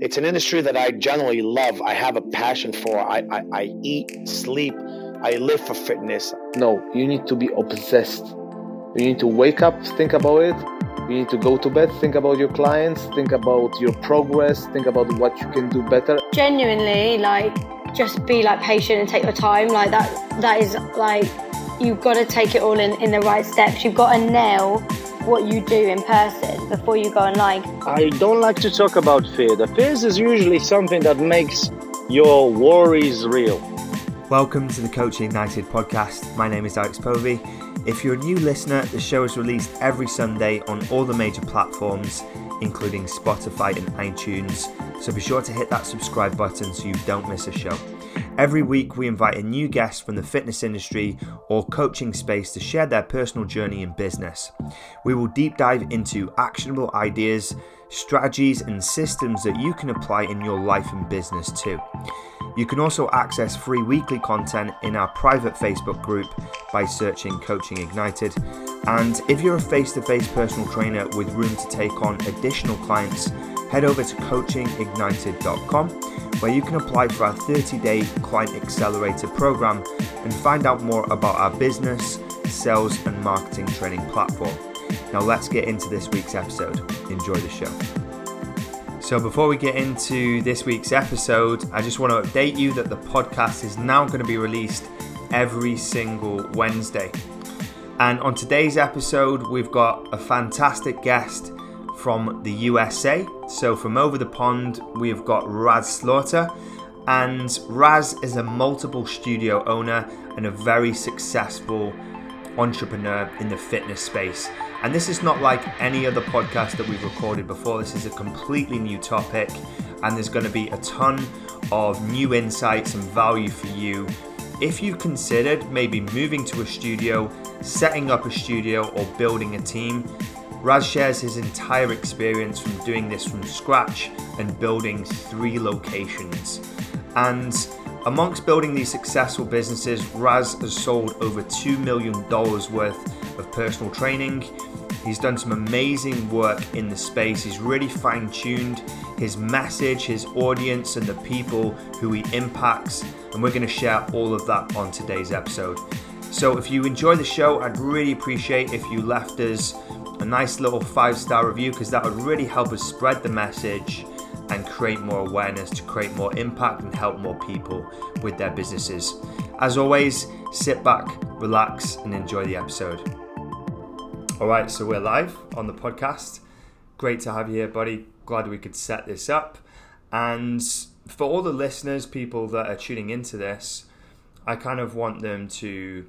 It's an industry that I generally love. I have a passion for. I, I, I eat, sleep, I live for fitness. No, you need to be obsessed. You need to wake up, think about it. You need to go to bed, think about your clients, think about your progress, think about what you can do better. Genuinely, like, just be like patient and take your time. Like that, that is like, you've got to take it all in, in the right steps. You've got to nail what you do in person before you go online? I don't like to talk about fear. The fears is usually something that makes your worries real. Welcome to the Coaching Ignited podcast. My name is Alex Povey. If you're a new listener, the show is released every Sunday on all the major platforms, including Spotify and iTunes. So be sure to hit that subscribe button so you don't miss a show. Every week, we invite a new guest from the fitness industry or coaching space to share their personal journey in business. We will deep dive into actionable ideas, strategies, and systems that you can apply in your life and business too. You can also access free weekly content in our private Facebook group by searching Coaching Ignited. And if you're a face to face personal trainer with room to take on additional clients, head over to coachingignited.com where you can apply for our 30 day Client Accelerator program and find out more about our business, sales, and marketing training platform. Now, let's get into this week's episode. Enjoy the show. So, before we get into this week's episode, I just want to update you that the podcast is now going to be released every single Wednesday. And on today's episode, we've got a fantastic guest from the USA. So, from over the pond, we've got Rahz Slaughter. And Rahz is a multiple studio owner and a very successful entrepreneur in the fitness space. And this is not like any other podcast that we've recorded before. This is a completely new topic, and there's going to be a ton of new insights and value for you. If you've considered maybe moving to a studio, setting up a studio, or building a team, Rahz shares his entire experience from doing this from scratch and building three locations. And amongst building these successful businesses, Rahz has sold over $2 million worth of personal training. He's done some amazing work in the space. He's really fine tuned his message, his audience, and the people who he impacts. And we're going to share all of that on today's episode. So if you enjoy the show, I'd really appreciate if you left us a nice little five star review because that would really help us spread the message and create more awareness to create more impact and help more people with their businesses. As always, sit back, relax, and enjoy the episode. All right, so we're live on the podcast. Great to have you here, buddy. Glad we could set this up. And for all the listeners, people that are tuning into this, I kind of want them to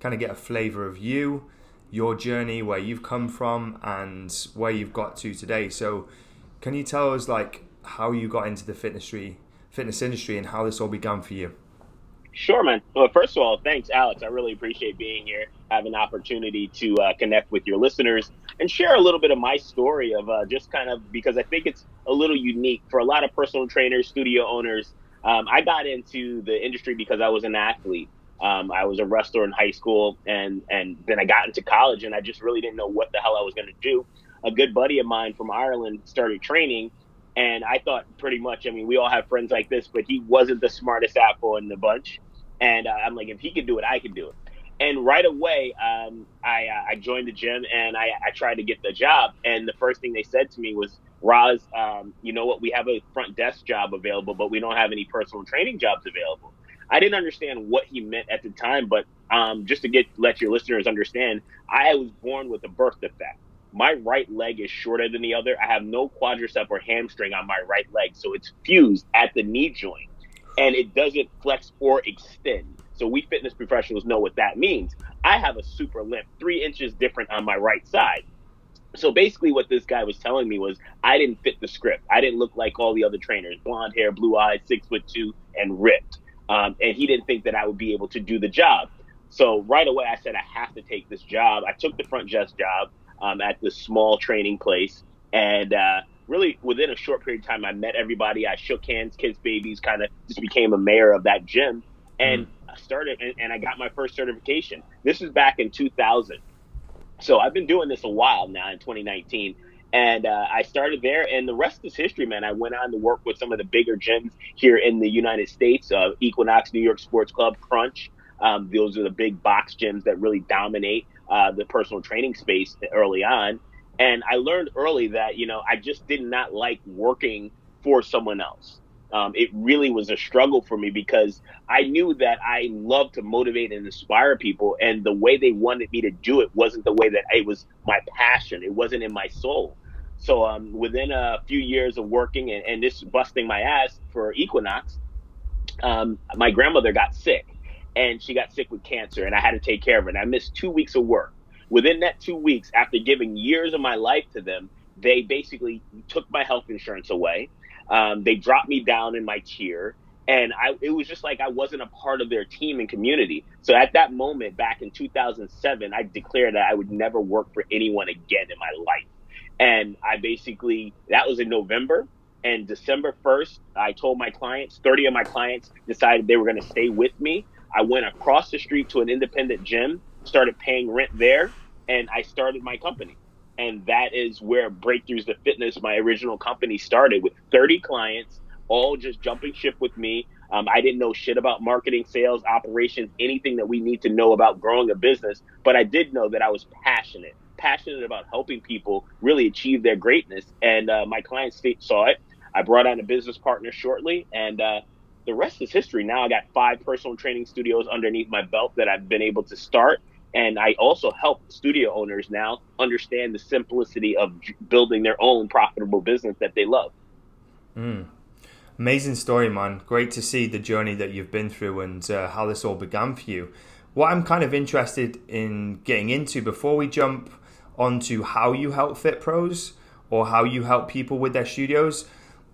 kind of get a flavor of you your journey, where you've come from, and where you've got to today. So, can you tell us like how you got into the fitness industry, fitness industry, and how this all began for you? Sure, man. Well, first of all, thanks, Alex. I really appreciate being here, having an opportunity to uh, connect with your listeners and share a little bit of my story of uh, just kind of because I think it's a little unique for a lot of personal trainers, studio owners. Um, I got into the industry because I was an athlete. Um, I was a wrestler in high school, and and then I got into college, and I just really didn't know what the hell I was going to do. A good buddy of mine from Ireland started training, and I thought pretty much. I mean, we all have friends like this, but he wasn't the smartest apple in the bunch. And uh, I'm like, if he can do it, I can do it. And right away, um, I, uh, I joined the gym and I, I tried to get the job. And the first thing they said to me was, Rahz, um, you know what? We have a front desk job available, but we don't have any personal training jobs available. I didn't understand what he meant at the time, but um, just to get let your listeners understand, I was born with a birth defect. My right leg is shorter than the other. I have no quadricep or hamstring on my right leg, so it's fused at the knee joint, and it doesn't flex or extend. So we fitness professionals know what that means. I have a super limp, three inches different on my right side. So basically, what this guy was telling me was I didn't fit the script. I didn't look like all the other trainers, blonde hair, blue eyes, six foot two, and ripped. Um, and he didn't think that I would be able to do the job. So right away, I said, I have to take this job. I took the front desk job um, at this small training place. And uh, really, within a short period of time, I met everybody. I shook hands, kissed babies, kind of just became a mayor of that gym. And mm. I started, and, and I got my first certification. This is back in 2000. So I've been doing this a while now in 2019. And uh, I started there, and the rest is history, man. I went on to work with some of the bigger gyms here in the United States uh, Equinox, New York Sports Club, Crunch. Um, those are the big box gyms that really dominate uh, the personal training space early on. And I learned early that, you know, I just did not like working for someone else. Um, it really was a struggle for me because I knew that I love to motivate and inspire people, and the way they wanted me to do it wasn't the way that it was my passion. It wasn't in my soul. So um, within a few years of working and, and this busting my ass for Equinox, um, my grandmother got sick, and she got sick with cancer, and I had to take care of her. And I missed two weeks of work. Within that two weeks, after giving years of my life to them, they basically took my health insurance away um, they dropped me down in my tier. And I, it was just like I wasn't a part of their team and community. So at that moment, back in 2007, I declared that I would never work for anyone again in my life. And I basically, that was in November. And December 1st, I told my clients, 30 of my clients decided they were going to stay with me. I went across the street to an independent gym, started paying rent there, and I started my company and that is where Breakthroughs to Fitness, my original company, started with 30 clients, all just jumping ship with me. Um, I didn't know shit about marketing, sales, operations, anything that we need to know about growing a business, but I did know that I was passionate, passionate about helping people really achieve their greatness. And uh, my clients saw it. I brought on a business partner shortly, and uh, the rest is history. Now I got five personal training studios underneath my belt that I've been able to start and I also help studio owners now understand the simplicity of building their own profitable business that they love. Mm. Amazing story, man. Great to see the journey that you've been through and uh, how this all began for you. What I'm kind of interested in getting into before we jump onto how you help fit pros or how you help people with their studios,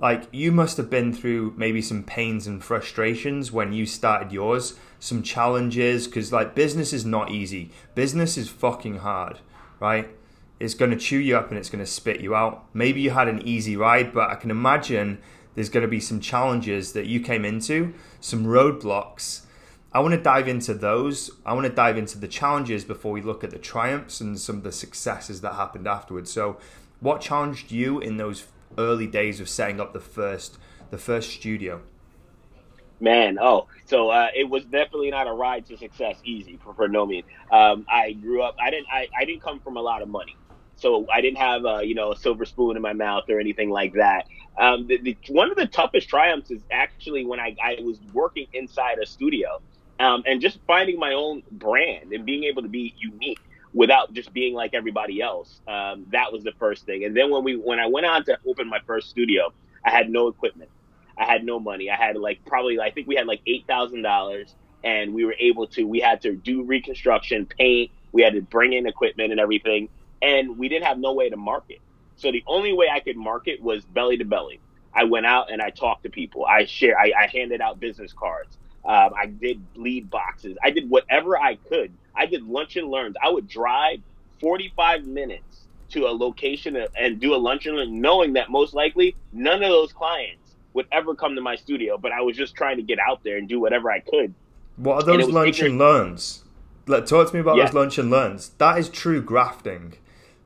like you must have been through maybe some pains and frustrations when you started yours some challenges because like business is not easy. Business is fucking hard right? It's going to chew you up and it's going to spit you out. Maybe you had an easy ride but i can imagine there's going to be some challenges that you came into some roadblocks. I want to dive into those. I want to dive into the challenges before we look at the triumphs and some of the successes that happened afterwards. So what challenged you in those early days of setting up the first the first studio? Man, oh, so uh, it was definitely not a ride to success easy for, for no. Um, I grew up. I didn't. I, I didn't come from a lot of money, so I didn't have a you know a silver spoon in my mouth or anything like that. Um, the, the, one of the toughest triumphs is actually when I, I was working inside a studio um, and just finding my own brand and being able to be unique without just being like everybody else. Um, that was the first thing. And then when we when I went on to open my first studio, I had no equipment. I had no money. I had like probably I think we had like eight thousand dollars, and we were able to we had to do reconstruction, paint. We had to bring in equipment and everything, and we didn't have no way to market. So the only way I could market was belly to belly. I went out and I talked to people. I share. I, I handed out business cards. Um, I did lead boxes. I did whatever I could I did lunch and learns. I would drive 45 minutes to a location and do a lunch and learn, knowing that most likely none of those clients would ever come to my studio. But I was just trying to get out there and do whatever I could. What are those lunch and learns? Like, talk to me about yeah. those lunch and learns. That is true grafting.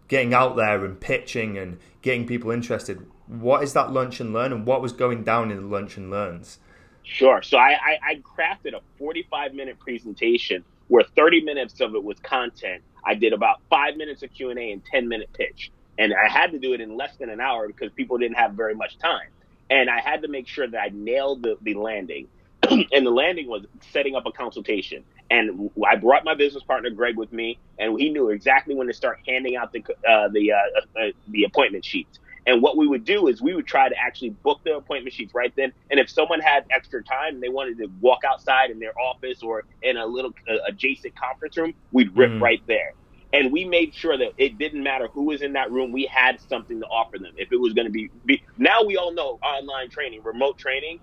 Getting out there and pitching and getting people interested. What is that lunch and learn, and what was going down in the lunch and learns? Sure. So I, I, I crafted a 45 minute presentation where 30 minutes of it was content. I did about five minutes of Q and A and 10 minute pitch, and I had to do it in less than an hour because people didn't have very much time. And I had to make sure that I nailed the, the landing. and the landing was setting up a consultation. And I brought my business partner Greg with me, and he knew exactly when to start handing out the uh, the uh, uh, the appointment sheets. And what we would do is we would try to actually book the appointment sheets right then. And if someone had extra time and they wanted to walk outside in their office or in a little uh, adjacent conference room, we'd rip mm. right there. And we made sure that it didn't matter who was in that room. We had something to offer them. If it was going to be, be, now we all know online training, remote training,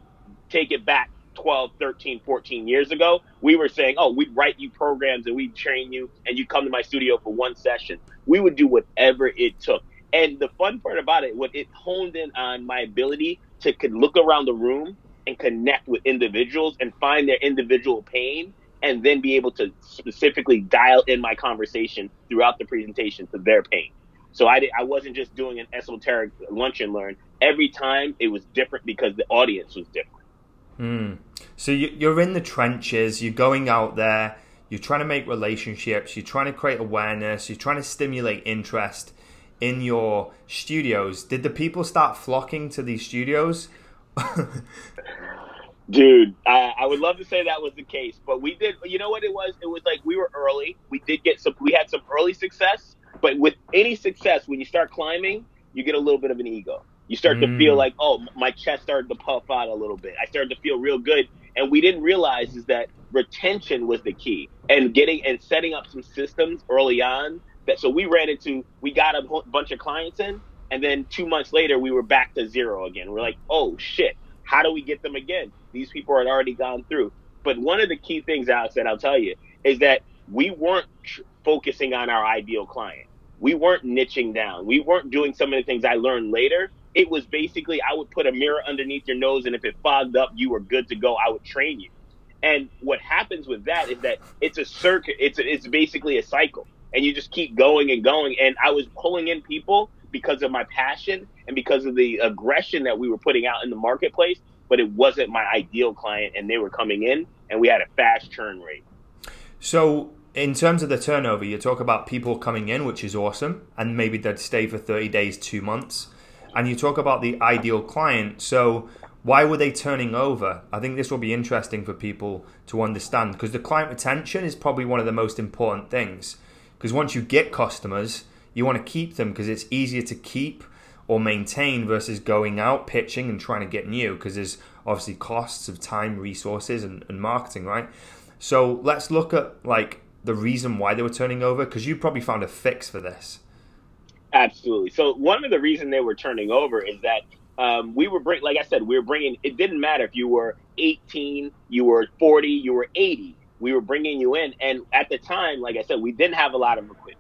take it back 12, 13, 14 years ago, we were saying, oh, we'd write you programs and we'd train you and you come to my studio for one session. We would do whatever it took. And the fun part about it, what it honed in on my ability to could look around the room and connect with individuals and find their individual pain and then be able to specifically dial in my conversation throughout the presentation to their pain. So I, did, I wasn't just doing an esoteric lunch and learn. Every time it was different because the audience was different. Mm. So you, are in the trenches, you're going out there, you're trying to make relationships, you're trying to create awareness, you're trying to stimulate interest in your studios. Did the people start flocking to these studios? Dude, I, I would love to say that was the case, but we did. You know what it was? It was like we were early. We did get some. We had some early success, but with any success, when you start climbing, you get a little bit of an ego. You start mm. to feel mm. like, oh, my chest started to puff out a little bit. I started to feel real good, and we didn't realize is that retention was the key, and getting and setting up some systems early on. That so we ran into, we got a bunch of clients in, and then two months later, we were back to zero again. We're like, oh shit, how do we get them again? These people had already gone through. But one of the key things, Alex, that I'll tell you is that we weren't focusing on our ideal client. We weren't niching down. We weren't doing some of the things I learned later. It was basically I would put a mirror underneath your nose, and if it fogged up, you were good to go. I would train you. And what happens with that is that it's a circuit. It's a, it's basically a cycle, and you just keep going and going. And I was pulling in people because of my passion and because of the aggression that we were putting out in the marketplace, but it wasn't my ideal client and they were coming in and we had a fast churn rate. So, in terms of the turnover, you talk about people coming in, which is awesome, and maybe they'd stay for 30 days, two months. And you talk about the ideal client. So, why were they turning over? I think this will be interesting for people to understand because the client retention is probably one of the most important things. Because once you get customers, you want to keep them because it's easier to keep or maintain versus going out pitching and trying to get new because there's obviously costs of time, resources, and, and marketing, right? So let's look at like the reason why they were turning over because you probably found a fix for this. Absolutely. So one of the reason they were turning over is that um, we were bring, like I said, we were bringing. It didn't matter if you were 18, you were 40, you were 80. We were bringing you in, and at the time, like I said, we didn't have a lot of equipment.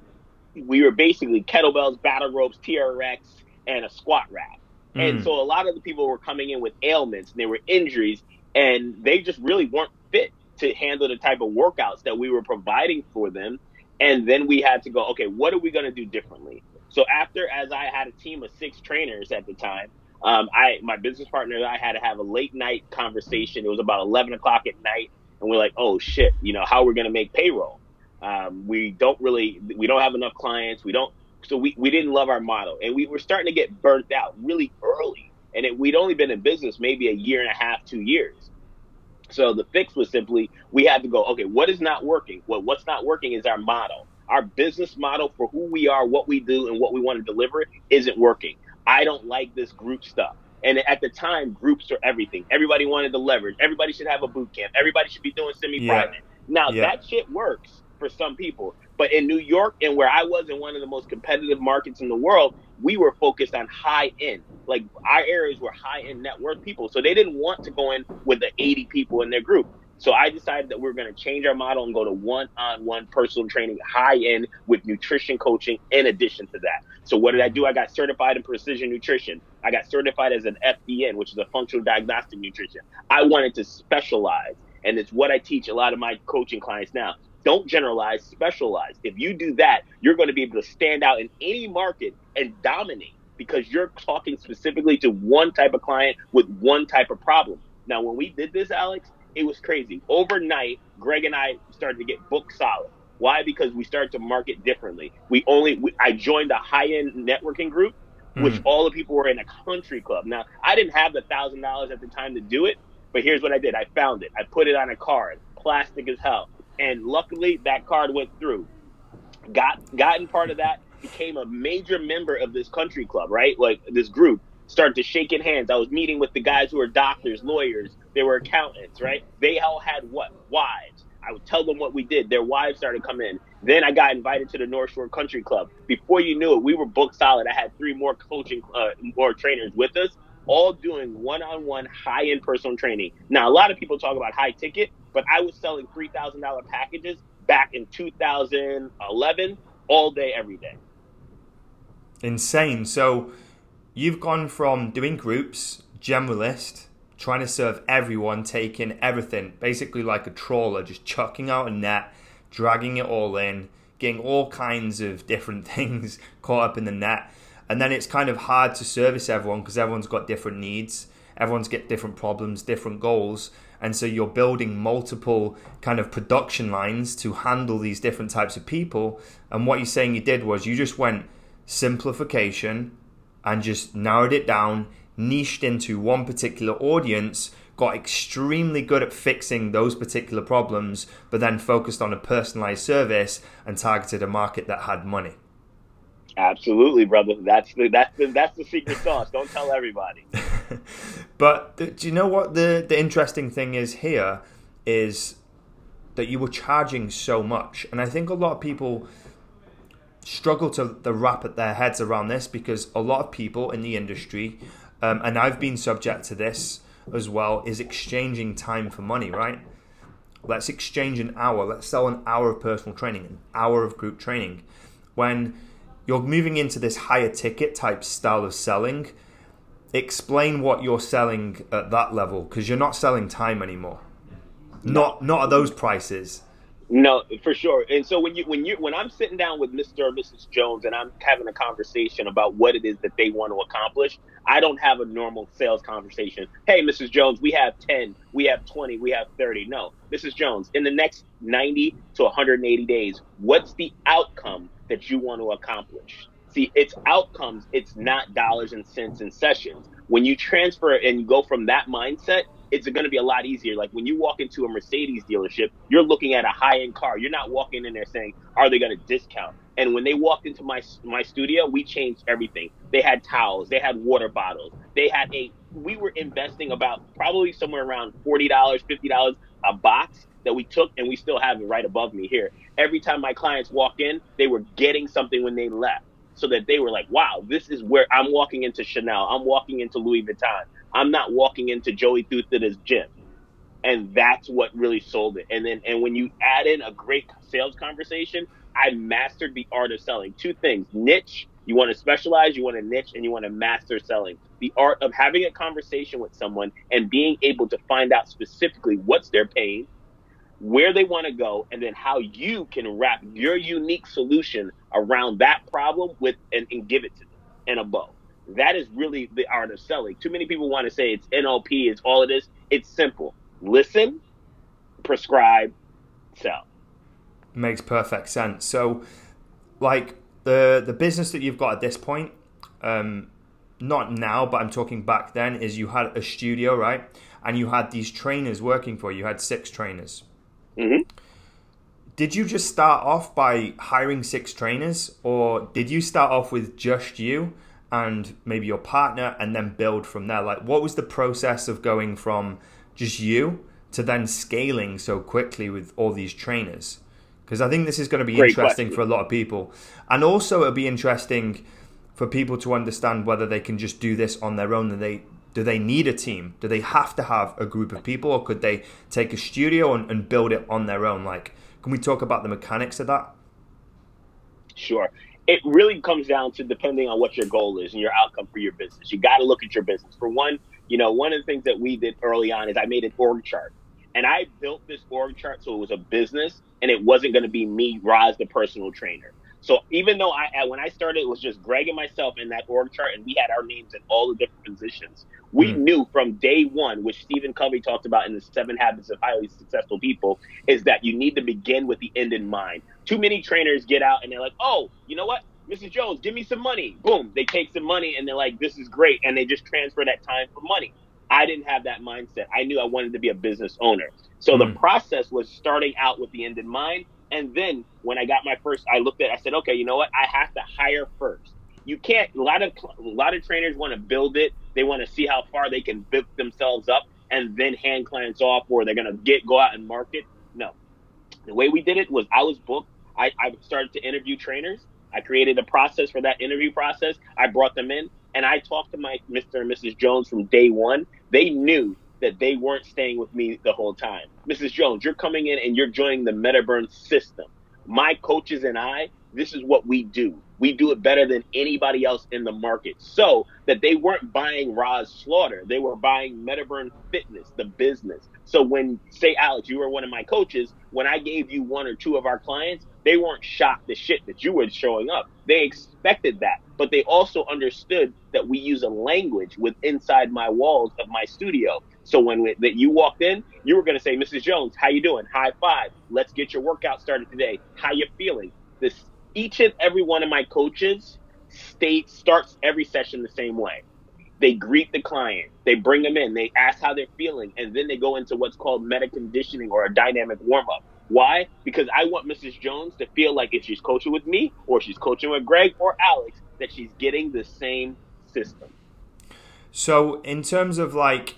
We were basically kettlebells, battle ropes, TRX, and a squat rack. Mm. And so a lot of the people were coming in with ailments and they were injuries and they just really weren't fit to handle the type of workouts that we were providing for them. And then we had to go, okay, what are we going to do differently? So after, as I had a team of six trainers at the time, um, I my business partner and I had to have a late night conversation. It was about eleven o'clock at night, and we're like, "Oh shit, you know how we're gonna make payroll? Um, we don't really, we don't have enough clients. We don't so we, we didn't love our model and we were starting to get burnt out really early. And it, we'd only been in business maybe a year and a half, two years. So the fix was simply we had to go, okay, what is not working? Well, what's not working is our model. Our business model for who we are, what we do, and what we want to deliver isn't working. I don't like this group stuff. And at the time, groups are everything. Everybody wanted the leverage. Everybody should have a boot camp. Everybody should be doing semi-private. Yeah. Now yeah. that shit works for some people. But in New York and where I was in one of the most competitive markets in the world, we were focused on high end. Like our areas were high end net worth people. So they didn't want to go in with the 80 people in their group. So I decided that we are going to change our model and go to one on one personal training, high end with nutrition coaching in addition to that. So what did I do? I got certified in precision nutrition. I got certified as an FDN, which is a functional diagnostic nutrition. I wanted to specialize. And it's what I teach a lot of my coaching clients now. Don't generalize, specialize. If you do that, you're going to be able to stand out in any market and dominate because you're talking specifically to one type of client with one type of problem. Now, when we did this, Alex, it was crazy. Overnight, Greg and I started to get book solid. Why? Because we started to market differently. We only, we, I joined a high end networking group, which mm. all the people were in a country club. Now, I didn't have the thousand dollars at the time to do it, but here's what I did. I found it. I put it on a card, plastic as hell and luckily that card went through. Got gotten part of that, became a major member of this country club, right? Like this group started to shaking hands. I was meeting with the guys who were doctors, lawyers, they were accountants, right? They all had what wives. I would tell them what we did. Their wives started coming in. Then I got invited to the North Shore Country Club. Before you knew it, we were booked solid. I had three more coaching, uh, more trainers with us, all doing one-on-one high-end personal training. Now, a lot of people talk about high ticket but I was selling three thousand dollar packages back in 2011, all day, every day. Insane. So you've gone from doing groups, generalist, trying to serve everyone, taking everything, basically like a trawler, just chucking out a net, dragging it all in, getting all kinds of different things caught up in the net. And then it's kind of hard to service everyone because everyone's got different needs, everyone's got different problems, different goals. And so you're building multiple kind of production lines to handle these different types of people. And what you're saying you did was you just went simplification and just narrowed it down, niched into one particular audience, got extremely good at fixing those particular problems, but then focused on a personalized service and targeted a market that had money. Absolutely, brother. That's the that's the that's the secret sauce. Don't tell everybody. but the, do you know what the the interesting thing is here is that you were charging so much, and I think a lot of people struggle to, to wrap their heads around this because a lot of people in the industry, um, and I've been subject to this as well, is exchanging time for money, right? Let's exchange an hour. Let's sell an hour of personal training, an hour of group training. When you're moving into this higher ticket type style of selling, explain what you're selling at that level because you're not selling time anymore. Not not at those prices. No, for sure. And so when you when you when I'm sitting down with Mr. or Mrs. Jones and I'm having a conversation about what it is that they want to accomplish, I don't have a normal sales conversation. Hey, Mrs. Jones, we have 10, we have 20, we have 30. No, Mrs. Jones, in the next 90 to 180 days, what's the outcome that you want to accomplish? See, it's outcomes, it's not dollars and cents and sessions. When you transfer and you go from that mindset, it's going to be a lot easier. Like when you walk into a Mercedes dealership, you're looking at a high end car. You're not walking in there saying, "Are they going to discount?" And when they walked into my my studio, we changed everything. They had towels, they had water bottles, they had a. We were investing about probably somewhere around forty dollars, fifty dollars a box that we took, and we still have it right above me here. Every time my clients walk in, they were getting something when they left so that they were like, wow, this is where I'm walking into Chanel. I'm walking into Louis Vuitton. I'm not walking into Joey Thuthita's gym. And that's what really sold it. And then, and when you add in a great sales conversation, I mastered the art of selling. Two things niche, you want to specialize, you want to niche, and you want to master selling. The art of having a conversation with someone and being able to find out specifically what's their pain, where they want to go, and then how you can wrap your unique solution around that problem with and, and give it to them in a bow. That is really the art of selling. Too many people want to say it's NLP, it's all it is. It's simple. Listen, prescribe, sell. Makes perfect sense. So, like the the business that you've got at this point, um, not now, but I'm talking back then, is you had a studio, right? And you had these trainers working for you. You had six trainers. Mm-hmm. Did you just start off by hiring six trainers, or did you start off with just you? And maybe your partner and then build from there. Like what was the process of going from just you to then scaling so quickly with all these trainers? Because i think this is going to be Great interesting question. for a lot of people. And also it'll be interesting for people to understand whether they can just do this on their own. And they do they need a team? Do they have to have a group of people or could they take a studio and, and build it on their own? Like can we talk about the mechanics of that? Sure it really comes down to depending on what your goal is and your outcome for your business. You got to look at your business. For one, you know, one of the things that we did early on is I made an org chart. And I built this org chart so it was a business and it wasn't going to be me, Rahz, the personal trainer. So even though I, when I started, it was just Greg and myself in that org chart, and we had our names in all the different positions. We mm. knew from day one, which Stephen Covey talked about in the Seven Habits of Highly Successful People, is that you need to begin with the end in mind. Too many trainers get out and they're like, "Oh, you know what? Mrs. Jones, give me some money." Boom, they take some money and they're like, "This is great," and they just transfer that time for money. I didn't have that mindset. I knew I wanted to be a business owner. So mm. the process was starting out with the end in mind and then when I got my first, I looked at, I said, okay, you know what? I have to hire first. You can't. A lot of a lot of trainers want to build it. They want to see how far they can build themselves up, and then hand clients off, or they're gonna get go out and market. No, the way we did it was I was booked. I, I started to interview trainers. I created a process for that interview process. I brought them in, and I talked to my Mr. and Mrs. Jones from day one. They knew that they weren't staying with me the whole time. Mrs. Jones, you're coming in and you're joining the MetaBurn system. My coaches and I, this is what we do. We do it better than anybody else in the market. So that they weren't buying Rahz Slaughter, they were buying Metaburn Fitness, the business. So when, say, Alex, you were one of my coaches, when I gave you one or two of our clients, they weren't shocked the shit that you were showing up. They expected that, but they also understood that we use a language with inside my walls of my studio. So when we, that you walked in, you were going to say, "Mrs. Jones, how you doing? High five. Let's get your workout started today. How you feeling?" This each and every one of my coaches state starts every session the same way. They greet the client, they bring them in, they ask how they're feeling, and then they go into what's called meta conditioning or a dynamic warm up. Why? Because I want Mrs. Jones to feel like if she's coaching with me or she's coaching with Greg or Alex, that she's getting the same system. So, in terms of like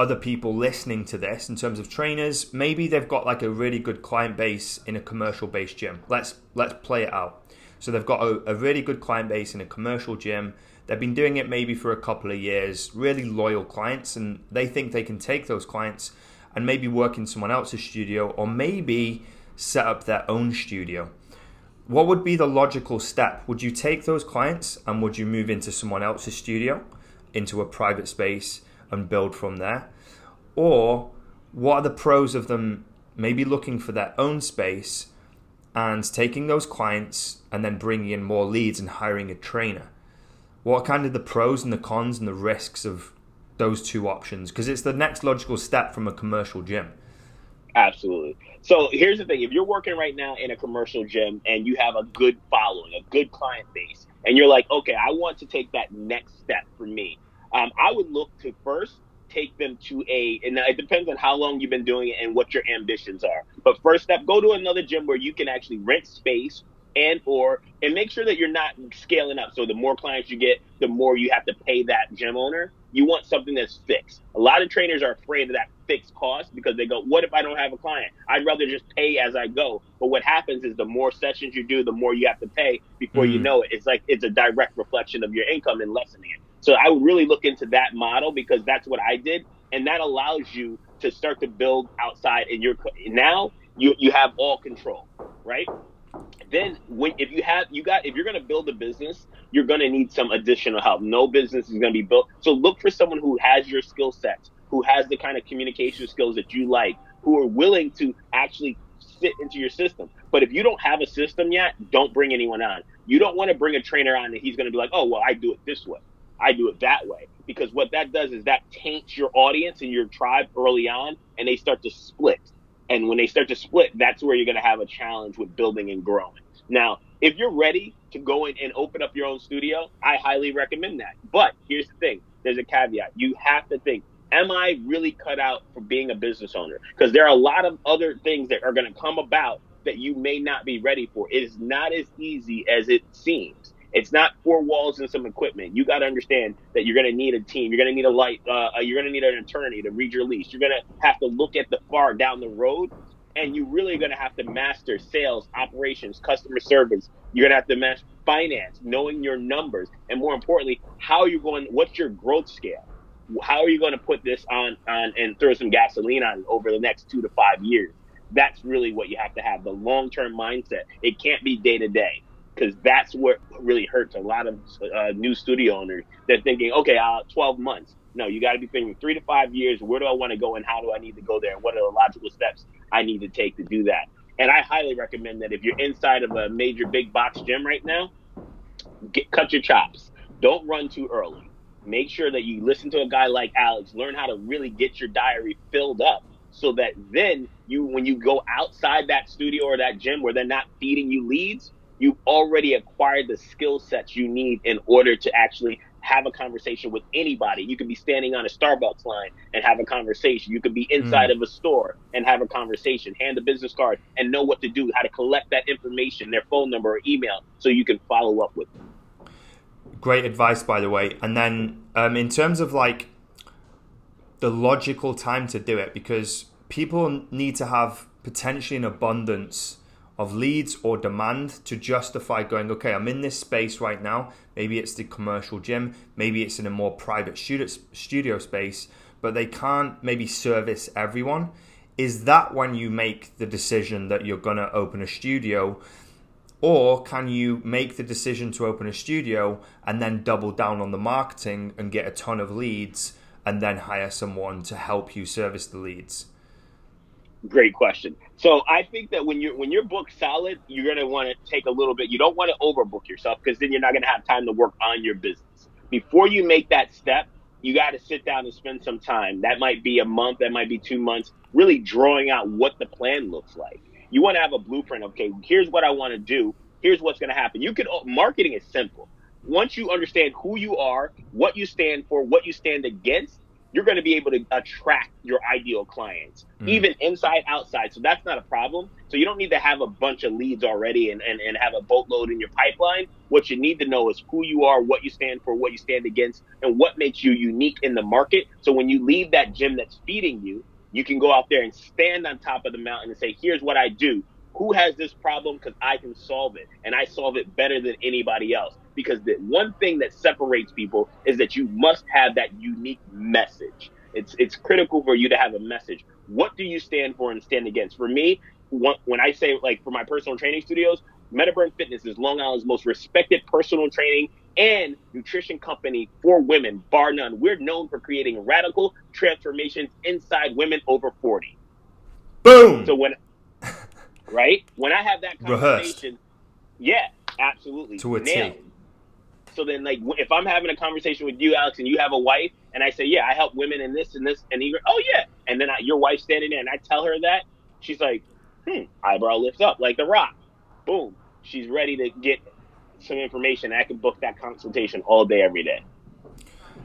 other people listening to this, in terms of trainers, maybe they've got like a really good client base in a commercial based gym. Let's let's play it out. So they've got a, a really good client base in a commercial gym. They've been doing it maybe for a couple of years, really loyal clients, and they think they can take those clients and maybe work in someone else's studio or maybe set up their own studio. What would be the logical step? Would you take those clients and would you move into someone else's studio, into a private space and build from there? Or what are the pros of them maybe looking for their own space and taking those clients and then bringing in more leads and hiring a trainer? What are kind of the pros and the cons and the risks of those two options because it's the next logical step from a commercial gym. Absolutely. So here's the thing: if you're working right now in a commercial gym and you have a good following, a good client base, and you're like, okay, I want to take that next step for me, um, I would look to first take them to a, and it depends on how long you've been doing it and what your ambitions are. But first step, go to another gym where you can actually rent space and or and make sure that you're not scaling up. So the more clients you get, the more you have to pay that gym owner. You want something that's fixed. A lot of trainers are afraid of that fixed cost because they go, "What if I don't have a client? I'd rather just pay as I go." But what happens is the more sessions you do, the more you have to pay before mm. you know it. It's like it's a direct reflection of your income and lessening it. So I would really look into that model because that's what I did, and that allows you to start to build outside. And you're now you you have all control, right? then when if you have you got if you're going to build a business you're going to need some additional help. No business is going to be built. So look for someone who has your skill sets who has the kind of communication skills that you like who are willing to actually fit into your system. But if you don't have a system yet don't bring anyone on. You don't want to bring a trainer on and he's going to be like oh well i do it this way i do it that way because what that does is that taints your audience and your tribe early on and they start to split and when they start to split, that's where you're going to have a challenge with building and growing. Now, if you're ready to go in and open up your own studio, I highly recommend that. But here's the thing there's a caveat. You have to think, am I really cut out for being a business owner? Because there are a lot of other things that are going to come about that you may not be ready for. It is not as easy as it seems. It's not four walls and some equipment. You got to understand that you're going to need a team. You're going to need a light. Uh, uh you're going to need an attorney to read your lease. You're going to have to look at the far down the road, and you're really going to have to master sales, operations, customer service. You're going to have to master finance, knowing your numbers, and more importantly, how you're going. What's your growth scale? How are you going to put this on on and throw some gasoline on over the next two to five years? That's really what you have to have the long term mindset. It can't be day to day because that's what really hurts a lot of uh, new studio owners. They're thinking, okay, uh, 12 months. No, you got to be thinking three to five years. Where do I want to go, and how do I need to go there? What are the logical steps I need to take to do that? And I highly recommend that if you're inside of a major big box gym right now, get, cut your chops. Don't run too early. Make sure that you listen to a guy like Alex. Learn how to really get your diary filled up so that then you, when you go outside that studio or that gym where they're not feeding you leads, you've already acquired the skill sets you need in order to actually have a conversation with anybody. You could be standing on a Starbucks line and have a conversation. You could be inside mm. of a store and have a conversation, hand a business card and know what to do, how to collect that information, their phone number or email, so you can follow up with them. Great advice, by the way. And then, um, in terms of like the logical time to do it, because people need to have potentially an abundance of leads or demand to justify going, okay, I'm in this space right now. Maybe it's the commercial gym, maybe it's in a more private studio space, but they can't maybe service everyone. Is that when you make the decision that you're going to open a studio? Or can you make the decision to open a studio and then double down on the marketing and get a ton of leads and then hire someone to help you service the leads? Great question. So I think that when you're when you're booked solid, you're gonna want to take a little bit. You don't want to overbook yourself because then you're not gonna have time to work on your business. Before you make that step, you got to sit down and spend some time. That might be a month, that might be two months, really drawing out what the plan looks like. You want to have a blueprint. Okay, here's what I want to do. Here's what's to happen. You can oh, marketing is simple. Once you understand who you are, what you stand for, what you stand against, you're going to be able to attract your ideal clients, mm. even inside, outside. So that's not a problem. So you don't need to have a bunch of leads already and, and, and have a boatload in your pipeline. What you need to know is who you are, what you stand for, what you stand against, and what makes you unique in the market. So when you leave that gym that's feeding you, you can go out there and stand on top of the mountain and say, here's what I do. Who has this problem? Because I can solve it. And I solve it better than anybody else because the one thing that separates people is that you must have that unique message. It's it's critical for you to have a message. What do you stand for and stand against? For me, when I say like for my personal training studios, MetaBurn Fitness is Long Island's most respected personal training and nutrition company for women, bar none. We're known for creating radical transformations inside women over 40. Boom. So when right? When I have that conversation, Rehearsed. yeah, absolutely. To a Nailed. So then, like, if I'm having a conversation with you, Alex, and you have a wife, and I say, yeah, I help women in this and this, and you oh yeah, and then I, your wife's standing there, and I tell her that, she's like, hmm, eyebrow lifts up like the rock. Boom, she's ready to get some information. I can book that consultation all day, every day.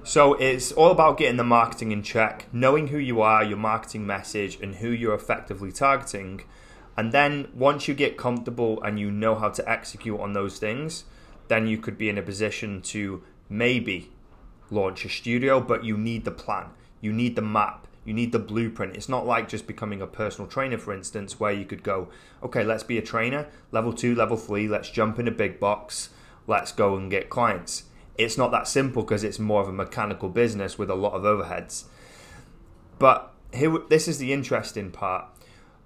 So it's all about getting the marketing in check, knowing who you are, your marketing message, and who you're effectively targeting. And then once you get comfortable and you know how to execute on those things, then you could be in a position to maybe launch a studio, but you need the plan, you need the map, you need the blueprint. It's not like just becoming a personal trainer, for instance, where you could go, okay, let's be a trainer, level two, level three, let's jump in a big box, let's go and get clients. It's not that simple because it's more of a mechanical business with a lot of overheads. But here, this is the interesting part.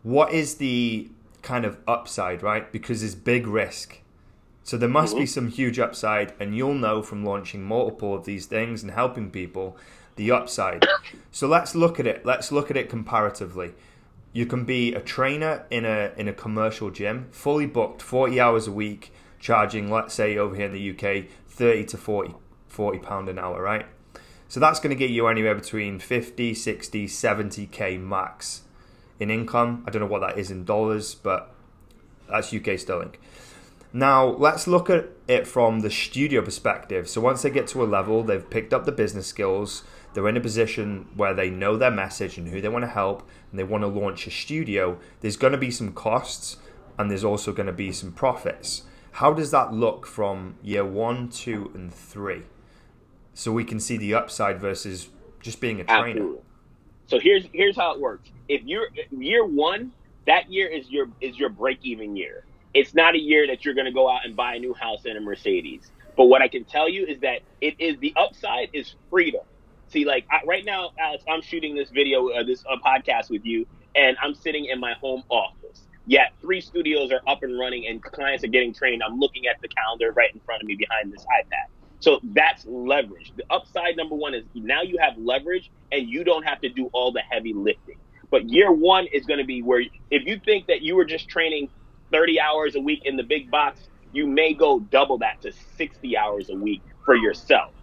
What is the kind of upside, right? Because there's big risk so there must mm-hmm. be some huge upside, and you'll know from launching multiple of these things and helping people the upside. So let's look at it. Let's look at it comparatively. You can be a trainer in a in a commercial gym, fully booked, 40 hours a week, charging, let's say over here in the UK, 30 to 40 40 pound an hour, right? So that's going to get you anywhere between 50, 60, 70k max in income. I don't know what that is in dollars, but that's UK sterling. Now, let's look at it from the studio perspective. So, once they get to a level, they've picked up the business skills, they're in a position where they know their message and who they want to help, and they want to launch a studio. There's going to be some costs and there's also going to be some profits. How does that look from year one, two, and three? So we can see the upside versus just being a trainer. So here's here's how it works. If you're year one, that year is your is your break even year it's not a year that you're going to go out and buy a new house and a Mercedes. But what I can tell you is that it is the upside is freedom. See, like I, right now, Alex, I'm shooting this video, uh, this uh, podcast with you, and I'm sitting in my home office. Yet three studios are up and running, and clients are getting trained. I'm looking at the calendar right in front of me behind this iPad. So that's leverage. The upside number one is now you have leverage, and you don't have to do all the heavy lifting. But year one is going to be where if you think that you were just training 30 hours a week in the big box, you may go double that to 60 hours a week for yourself.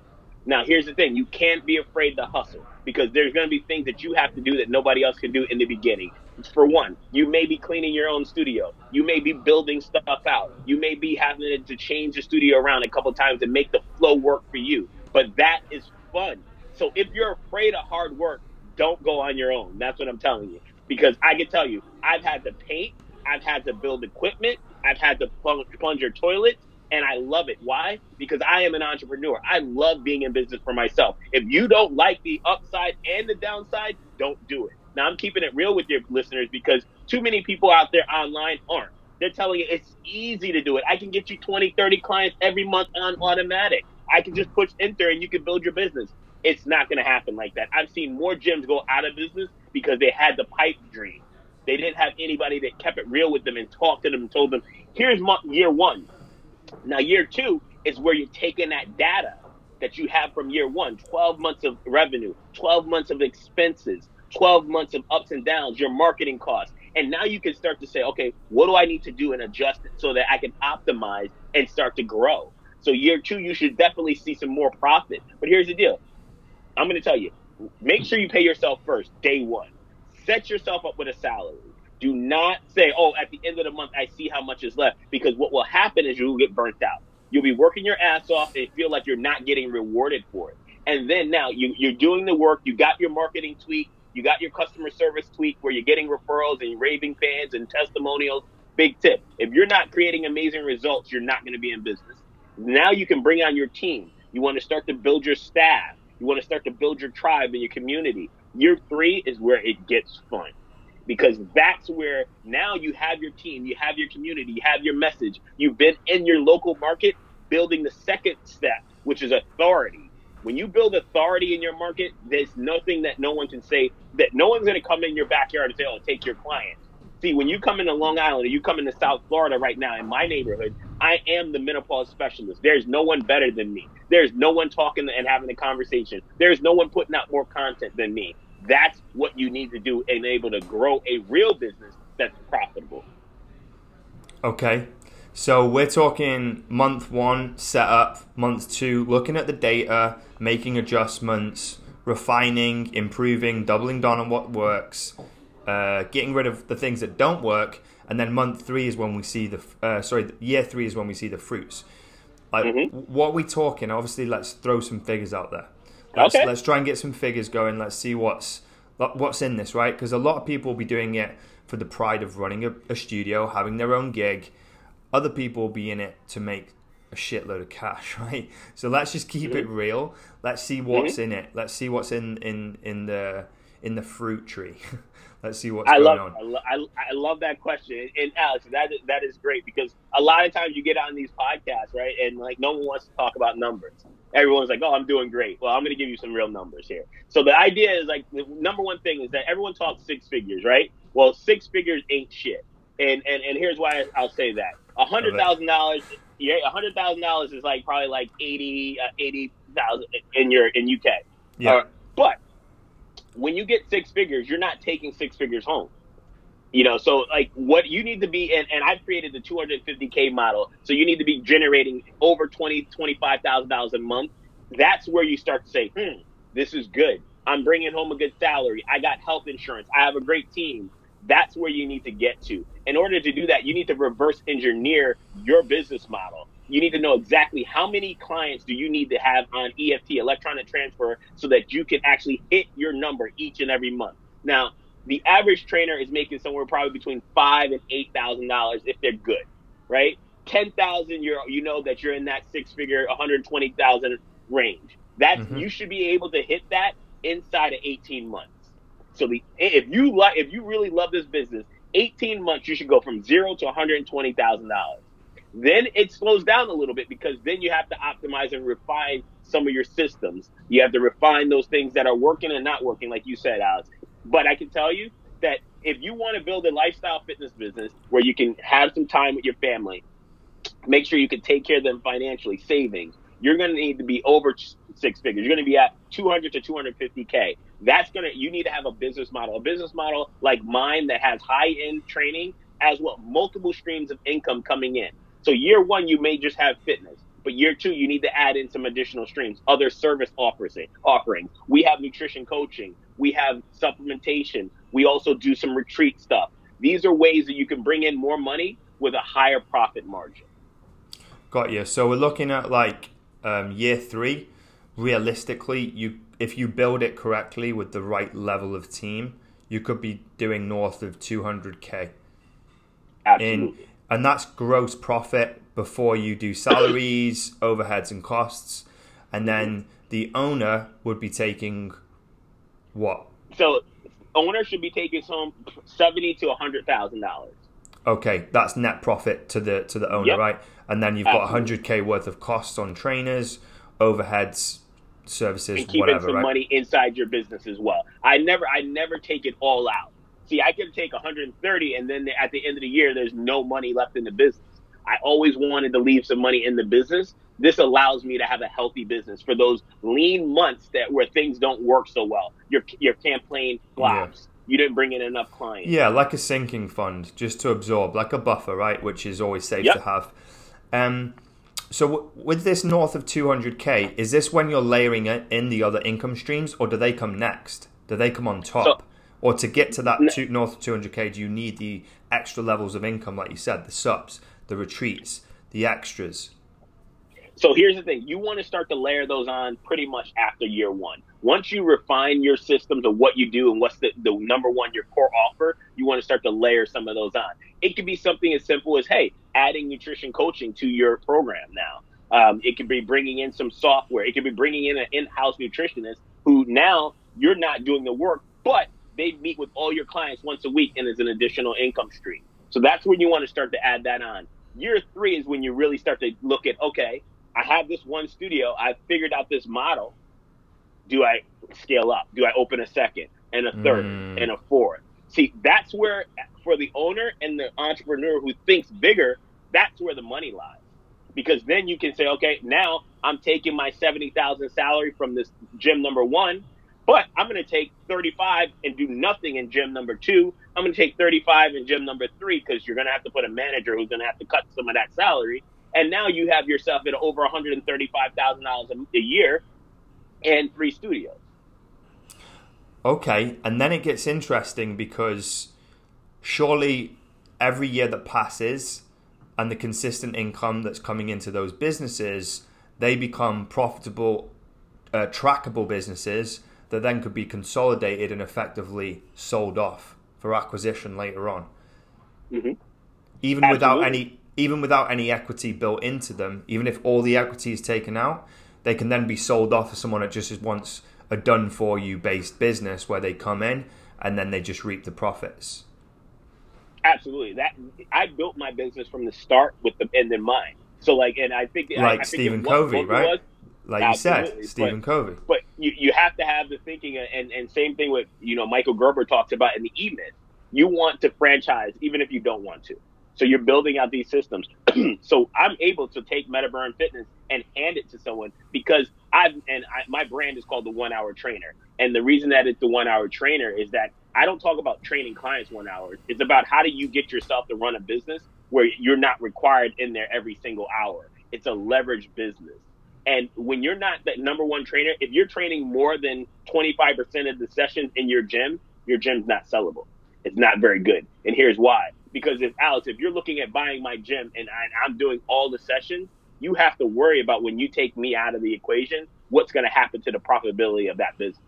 Now, here's the thing you can't be afraid to hustle because there's going to be things that you have to do that nobody else can do in the beginning. For one, you may be cleaning your own studio. You may be building stuff out. You may be having to change the studio around a couple times to make the flow work for you. But that is fun. So if you're afraid of hard work, don't go on your own. That's what I'm telling you. Because I can tell you, I've had to paint I've had to build equipment. I've had to plunge your toilet, and I love it. Why? Because I am an entrepreneur. I love being in business for myself. If you don't like the upside and the downside, don't do it. Now, I'm keeping it real with your listeners because too many people out there online aren't. They're telling you it's easy to do it. I can get you 20, 30 clients every month on automatic. I can just push enter and you can build your business. It's not going to happen like that. I've seen more gyms go out of business because they had the pipe dream They didn't have anybody that kept it real with them and talked to them and told them, here's year one. Now, year two is where you're taking that data that you have from year one 12 months of revenue, 12 months of expenses, 12 months of ups and downs, your marketing costs. And now you can start to say, okay, what do I need to do and adjust it so that I can optimize and start to grow? So, year two, you should definitely see some more profit. But here's the deal I'm going to tell you make sure you pay yourself first, day one. Set yourself up with a salary. Do not say, oh, at the end of the month, I see how much is left. Because what will happen is you will get burnt out. You'll be working your ass off and feel like you're not getting rewarded for it. And then now you, you're doing the work, you got your marketing tweak, you got your customer service tweak where you're getting referrals and raving fans and testimonials. Big tip. If you're not creating amazing results, you're not going to be in business. Now you can bring on your team. You want to start to build your staff. You want to start to build your tribe and your community. Year three is where it gets fun because that's where now you have your team, you have your community, you have your message. You've been in your local market building the second step, which is authority. When you build authority in your market, there's nothing that no one can say that no one's going to come in your backyard and say, "Oh, take your client." See, when you come into Long Island or you come into South Florida right now in my neighborhood, I am the menopause specialist. There's no one better than me. There's no one talking and having a conversation. There's no one putting out more content than me. That's what you need to do and able to grow a real business that's profitable. Okay. So we're talking month one setup, month two looking at the data, making adjustments, refining, improving, doubling down on what works, uh, getting rid of the things that don't work, and then month three is when we see the uh, sorry year three is when we see the fruits. Like mm-hmm. what are we talking? Obviously, let's throw some figures out there. Let's, okay. let's try and get some figures going. Let's see what's what's in this, right? Because a lot of people will be doing it for the pride of running a, a studio, having their own gig. Other people will be in it to make a shitload of cash, right? So let's just keep mm-hmm. it real. Let's see what's mm-hmm. in it. Let's see what's in in in the in the fruit tree. let's see what's I going love, on. I, I love that question, and Alex, that that is great because a lot of times you get on these podcasts, right, and like no one wants to talk about numbers everyone's like, "Oh, I'm doing great." Well, I'm going to give you some real numbers here. So the idea is like the number one thing is that everyone talks six figures, right? Well, six figures ain't shit, and and and here's why I'll say that: a hundred thousand dollars, yeah, a hundred thousand dollars is like probably like eighty uh, eighty thousand in your in UK. Yeah, uh, but when you get six figures, you're not taking six figures home. You know, so like what you need to be, and, and I've created the 250K model. So you need to be generating over 20, $25,000 a month. That's where you start to say, hmm, this is good. I'm bringing home a good salary. I got health insurance. I have a great team. That's where you need to get to. In order to do that, you need to reverse engineer your business model. You need to know exactly how many clients do you need to have on EFT, electronic transfer, so that you can actually hit your number each and every month. Now, the average trainer is making somewhere probably between five and eight thousand dollars if they're good, right? Ten thousand, you're you know that you're in that six figure, one hundred twenty thousand range. That's mm-hmm. you should be able to hit that inside of eighteen months. So the if you like if you really love this business, eighteen months you should go from zero to one hundred twenty thousand dollars. Then it slows down a little bit because then you have to optimize and refine some of your systems. You have to refine those things that are working and not working, like you said, Alex. But I can tell you that if you want to build a lifestyle fitness business where you can have some time with your family, make sure you can take care of them financially, savings, you're going to need to be over six figures. You're going to be at 200 to 250K. That's going to, you need to have a business model, a business model like mine that has high end training as well, multiple streams of income coming in. So year one, you may just have fitness. But year two, you need to add in some additional streams, other service offers, offerings. We have nutrition coaching. We have supplementation. We also do some retreat stuff. These are ways that you can bring in more money with a higher profit margin. Got you. So we're looking at like um, year three. Realistically, you if you build it correctly with the right level of team, you could be doing north of 200k. Absolutely. In, and that's gross profit before you do salaries, overheads, and costs, and mm-hmm. then the owner would be taking what? So, owner should be taking home seventy to a hundred thousand dollars. Okay, that's net profit to the to the owner, yep. right? And then you've got hundred k worth of costs on trainers, overheads, services, and keeping whatever, some right? money inside your business as well. I never, I never take it all out. See, I can take 130 and then at the end of the year, there's no money left in the business. I always wanted to leave some money in the business. This allows me to have a healthy business for those lean months that where things don't work so well. Your your campaign flops. Yeah. You didn't bring in enough clients. Yeah, like a sinking fund, just to absorb, like a buffer, right? Which is always safe yep. to have. Um, so w- with this north of 200k, is this when you're layering it in the other income streams, or do they come next? Do they come on top? So, or to get to that two, north of 200k, do you need the extra levels of income, like you said, the subs, the retreats, the extras? So here's the thing you want to start to layer those on pretty much after year one. Once you refine your systems of what you do and what's the, the number one, your core offer, you want to start to layer some of those on. It could be something as simple as, hey, adding nutrition coaching to your program now. Um, it could be bringing in some software. It could be bringing in an in-house nutritionist who now you're not doing the work, but they meet with all your clients once a week and is an additional income stream. So that's when you want to start to add that on. Year three is when you really start to look at, okay, I have this one studio. I've figured out this model. Do I scale up? Do I open a second and a third mm. and a fourth? See, that's where for the owner and the entrepreneur who thinks bigger, that's where the money lies. Because then you can say, okay, now I'm taking my 70,000 salary from this gym number one, but I'm going to take 35 and do nothing in gym number two. I'm going to take 35 in gym number three because you're going to have to put a manager who's going to have to cut some of that salary and now you have yourself at over $135,000 a year and three studios. Okay, and then it gets interesting because surely every year that passes and the consistent income that's coming into those businesses, they become profitable, uh, trackable businesses that then could be consolidated and effectively sold off for acquisition later on. Mm-hmm. Even Absolutely. without any even without any equity built into them, even if all the equity is taken out, they can then be sold off to someone that just wants a done for you based business where they come in and then they just reap the profits. Absolutely. That I built my business from the start with the end in mind. So like, and I think like I, I Stephen Covey, right? Was, like absolutely. you said, Stephen but, Covey. But you, you have to have the thinking, and and same thing with you know Michael Gerber talks about in the E Myth. You want to franchise even if you don't want to. So you're building out these systems. so I'm able to take MetaBurn Fitness and hand it to someone because I've and I, my brand is called the One Hour Trainer. And the reason that it's the One Hour Trainer is that I don't talk about training clients one hour. It's about how do you get yourself to run a business where you're not required in there every single hour. It's a leverage business. And when you're not that number one trainer, if you're training more than 25% of the sessions in your gym, your gym's not sellable. It's not very good. And here's why because if Alex, if you're looking at buying my gym and I, am doing all the sessions, you have to worry about when you take me out of the equation, what's going to happen to the profitability of that business.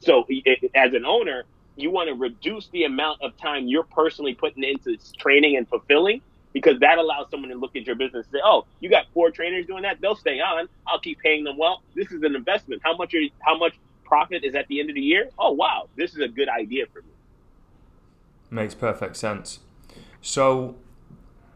So it, as an owner, you want to reduce the amount of time you're personally putting into training and fulfilling because that allows someone to look at your business and say, "Oh, you got four trainers doing that; they'll stay on. I'll keep paying them well. This is an investment. How much are how much profit is at the end of the year? Oh, wow, this is a good idea for me." Makes perfect sense. So,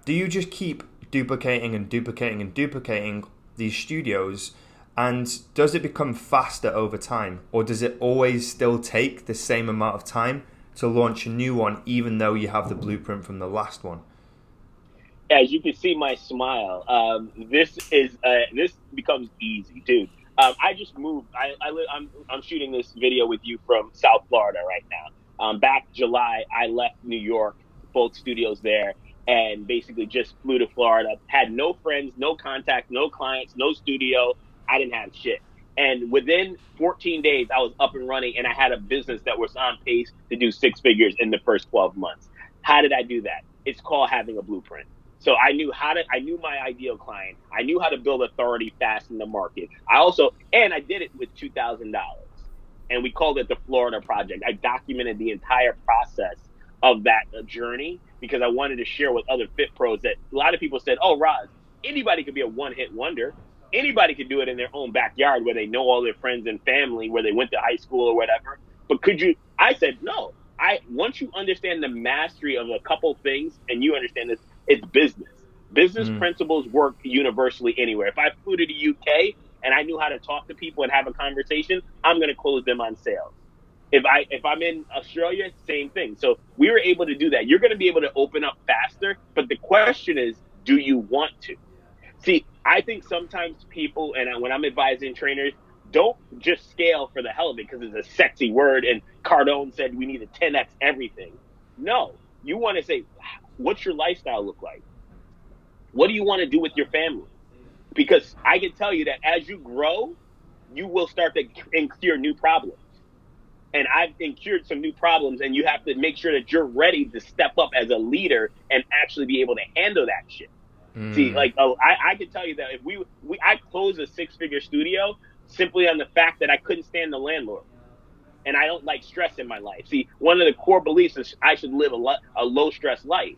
do you just keep duplicating and duplicating and duplicating these studios? And does it become faster over time? Or does it always still take the same amount of time to launch a new one, even though you have the blueprint from the last one? As you can see, my smile. Um, this is uh, this becomes easy, dude. Um, I just moved. I, I I'm, I'm shooting this video with you from South Florida right now. Um, back July, I left New York both studios there and basically just flew to Florida. Had no friends, no contact, no clients, no studio. I didn't have shit. And within 14 days, I was up and running and I had a business that was on pace to do six figures in the first 12 months. How did I do that? It's called having a blueprint. So I knew how to, I knew my ideal client. I knew how to build authority fast in the market. I also, and I did it with $2,000 and we called it the Florida Project. I documented the entire process of that uh, journey because I wanted to share with other fit pros that a lot of people said, "Oh, Rahz, anybody could be a one-hit wonder. Anybody could do it in their own backyard where they know all their friends and family, where they went to high school or whatever." But could you? I said no. I once you understand the mastery of a couple things and you understand this, it's business. Business mm. principles work universally anywhere. If I flew to the UK and I knew how to talk to people and have a conversation, I'm going to close them on sales. If I if I'm in Australia, same thing. So we were able to do that. You're going to be able to open up faster, but the question is, do you want to? See, I think sometimes people, and when I'm advising trainers, don't just scale for the hell of it because it's a sexy word. And Cardone said we need to 10x everything. No, you want to say, what's your lifestyle look like? What do you want to do with your family? Because I can tell you that as you grow, you will start to incur new problems. And I've incurred some new problems, and you have to make sure that you're ready to step up as a leader and actually be able to handle that shit. Mm. See, like oh, I, I can tell you that if we, we I closed a six figure studio simply on the fact that I couldn't stand the landlord, and I don't like stress in my life. See, one of the core beliefs is I should live a, lo- a low stress life,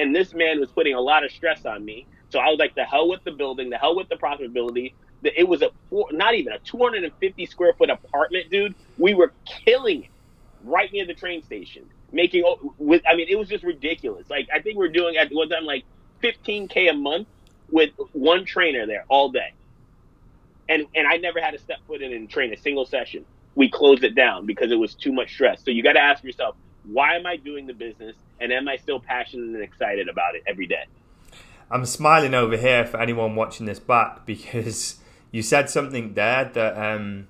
and this man was putting a lot of stress on me. So I was like, the hell with the building, the hell with the profitability. It was a four, not even a 250 square foot apartment, dude. We were killing it right near the train station, making with. I mean, it was just ridiculous. Like I think we we're doing at one time like 15k a month with one trainer there all day. And and I never had to step foot in and train a single session. We closed it down because it was too much stress. So you got to ask yourself, why am I doing the business and am I still passionate and excited about it every day? I'm smiling over here for anyone watching this back because you said something there that um,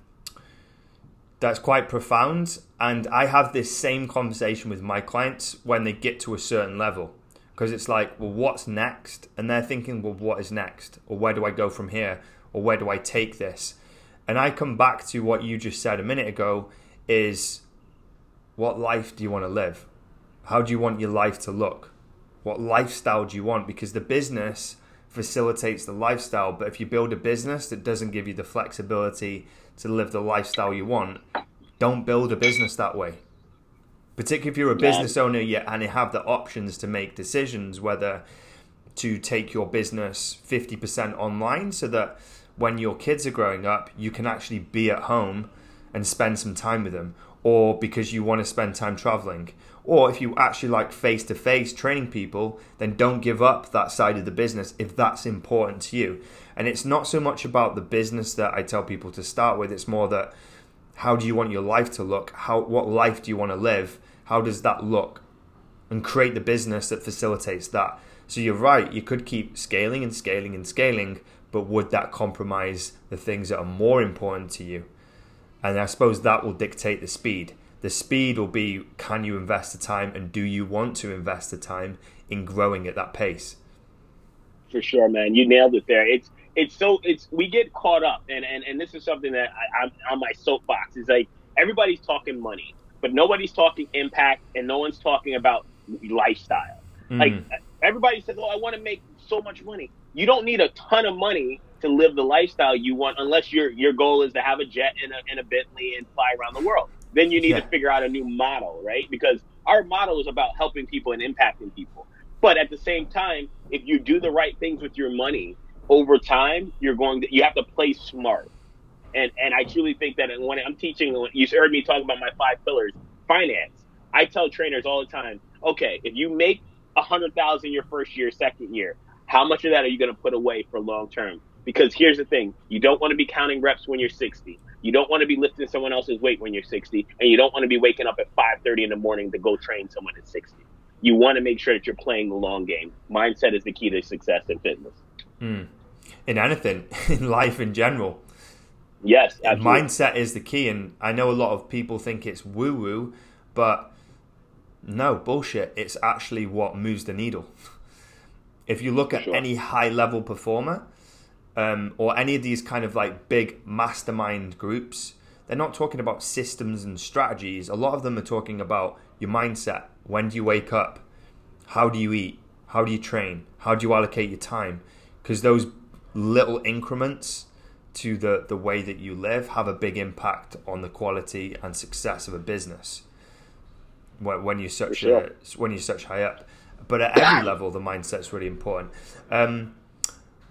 that's quite profound, and I have this same conversation with my clients when they get to a certain level because it's like, well, what's next? And they're thinking, well, what is next? Or where do I go from here? Or where do I take this? And I come back to what you just said a minute ago is what life do you want to live? How do you want your life to look? What lifestyle do you want? Because the business facilitates the lifestyle, but if you build a business that doesn't give you the flexibility to live the lifestyle you want, don't build a business that way particularly if you're a business owner yet and you have the options to make decisions whether to take your business 50% online so that when your kids are growing up you can actually be at home and spend some time with them or because you want to spend time traveling or if you actually like face to face training people then don't give up that side of the business if that's important to you and it's not so much about the business that I tell people to start with it's more that how do you want your life to look? How what life do you want to live? How does that look? And create the business that facilitates that. So you're right, you could keep scaling and scaling and scaling, but would that compromise the things that are more important to you? And I suppose that will dictate the speed. The speed will be can you invest the time and do you want to invest the time in growing at that pace? For sure, man. You nailed it there. It's it's so it's we get caught up and and, and this is something that I, I'm on my soapbox is like everybody's talking money, but nobody's talking impact and no one's talking about lifestyle. Mm. Like everybody says, "Oh, I want to make so much money." You don't need a ton of money to live the lifestyle you want, unless your your goal is to have a jet and a, and a Bentley and fly around the world. Then you need yeah. to figure out a new model, right? Because our model is about helping people and impacting people. But at the same time, if you do the right things with your money over time, you're going to you have to play smart. And and I truly think that when I'm teaching, you heard me talk about my five pillars, finance. I tell trainers all the time, okay, if you make a hundred thousand your first year, second year, how much of that are you going to put away for long term? Because here's the thing: you don't want to be counting reps when you're 60. You don't want to be lifting someone else's weight when you're 60, and you don't want to be waking up at 5:30 in the morning to go train someone at 60. You want to make sure that you're playing the long game. Mindset is the key to success in fitness. Mm. In anything, in life in general. Yes, absolutely. mindset is the key, and I know a lot of people think it's woo woo, but no bullshit. It's actually what moves the needle. If you look at sure. any high level performer, um, or any of these kind of like big mastermind groups, they're not talking about systems and strategies. A lot of them are talking about your mindset. When do you wake up? How do you eat? How do you train? How do you allocate your time? Because those little increments to the, the way that you live have a big impact on the quality and success of a business when, when you're such sure. a, when you're such high up. But at every level, the mindset's really important. Um,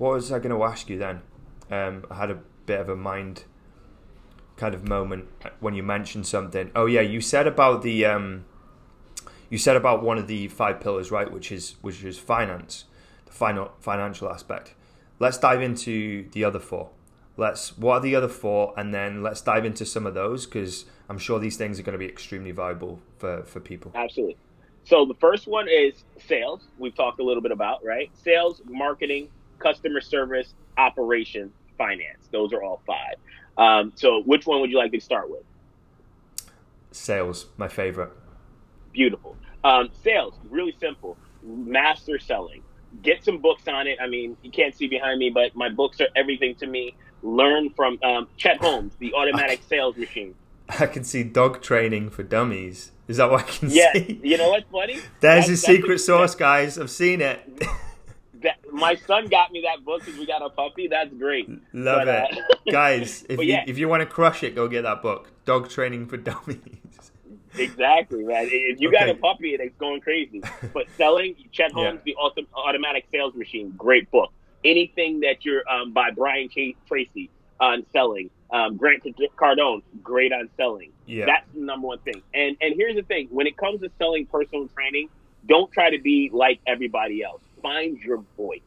what was I going to ask you then? Um, I had a bit of a mind kind of moment when you mentioned something. Oh yeah, you said about the um, you said about one of the five pillars, right? Which is which is finance, the final financial aspect. Let's dive into the other four. let's what are the other four, and then let's dive into some of those because I'm sure these things are going to be extremely valuable for for people. Absolutely. So the first one is sales. We've talked a little bit about right sales, marketing, customer service, operations, finance. Those are all five. Um, so which one would you like to start with? Sales, my favorite. Beautiful. Um, sales, really simple. Master selling. Get some books on it. I mean, you can't see behind me, but my books are everything to me. Learn from um, Chet Holmes, the automatic sales machine. I can see dog training for dummies. Is that what I can Yeah, see? Yeah, you know what's funny? There's a that's secret a- source, guys. I've seen it. That, my son got me that book because we got a puppy. That's great. Love But, it, uh, guys. If but you yeah. if you want to crush it, go get that book, Dog Training for Dummies. Exactly, man. If you got a puppy, it's going crazy. But selling, Chet Yeah. Holmes, the Auto- automatic sales machine, great book. Anything that you're um, by Brian K. Tracy on selling, um, Grant Cardone, great on selling. Yeah. That's the number one thing. And and here's the thing: when it comes to selling personal training, don't try to be like everybody else. Find your voice.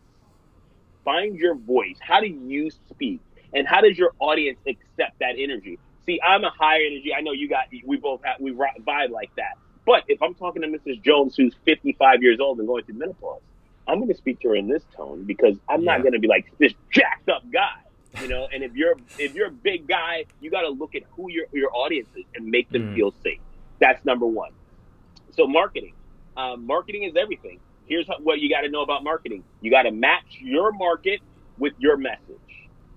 Find your voice. How do you speak? And how does your audience accept that energy? See, I'm a higher energy. I know you got, we both have, we vibe like that. But if I'm talking to Mrs. Jones, who's 55 years old and going through menopause, I'm going to speak to her in this tone because I'm not going to be like this jacked up guy, you know. And if you're if you're a big guy, you got to look at who your your audience is and make them Mm. feel safe. That's number one. So marketing, um, marketing is everything. Here's what you got to know about marketing. You got to match your market with your message.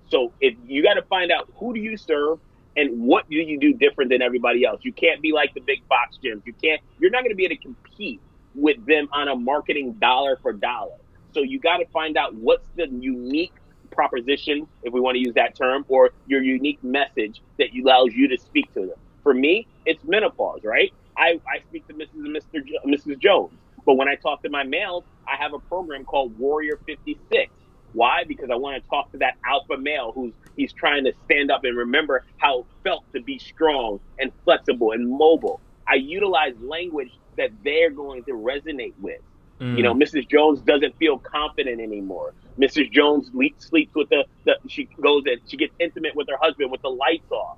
So if you got to find out who do you serve and what do you do different than everybody else. You can't be like the big box gyms. You can't. You're not going to be able to compete with them on a marketing dollar for dollar. So you got to find out what's the unique proposition, if we want to use that term, or your unique message that allows you to speak to them. For me, it's menopause, right? I, I speak to Mrs. and Mr. Jo- Mrs. Jones, but when I talk to my males, I have a program called Warrior 56. Why? Because I want to talk to that alpha male who's he's trying to stand up and remember how it felt to be strong and flexible and mobile. I utilize language that they're going to resonate with. You know, mm. Mrs. Jones doesn't feel confident anymore. Mrs. Jones le- sleeps with the, the she goes and she gets intimate with her husband with the lights off.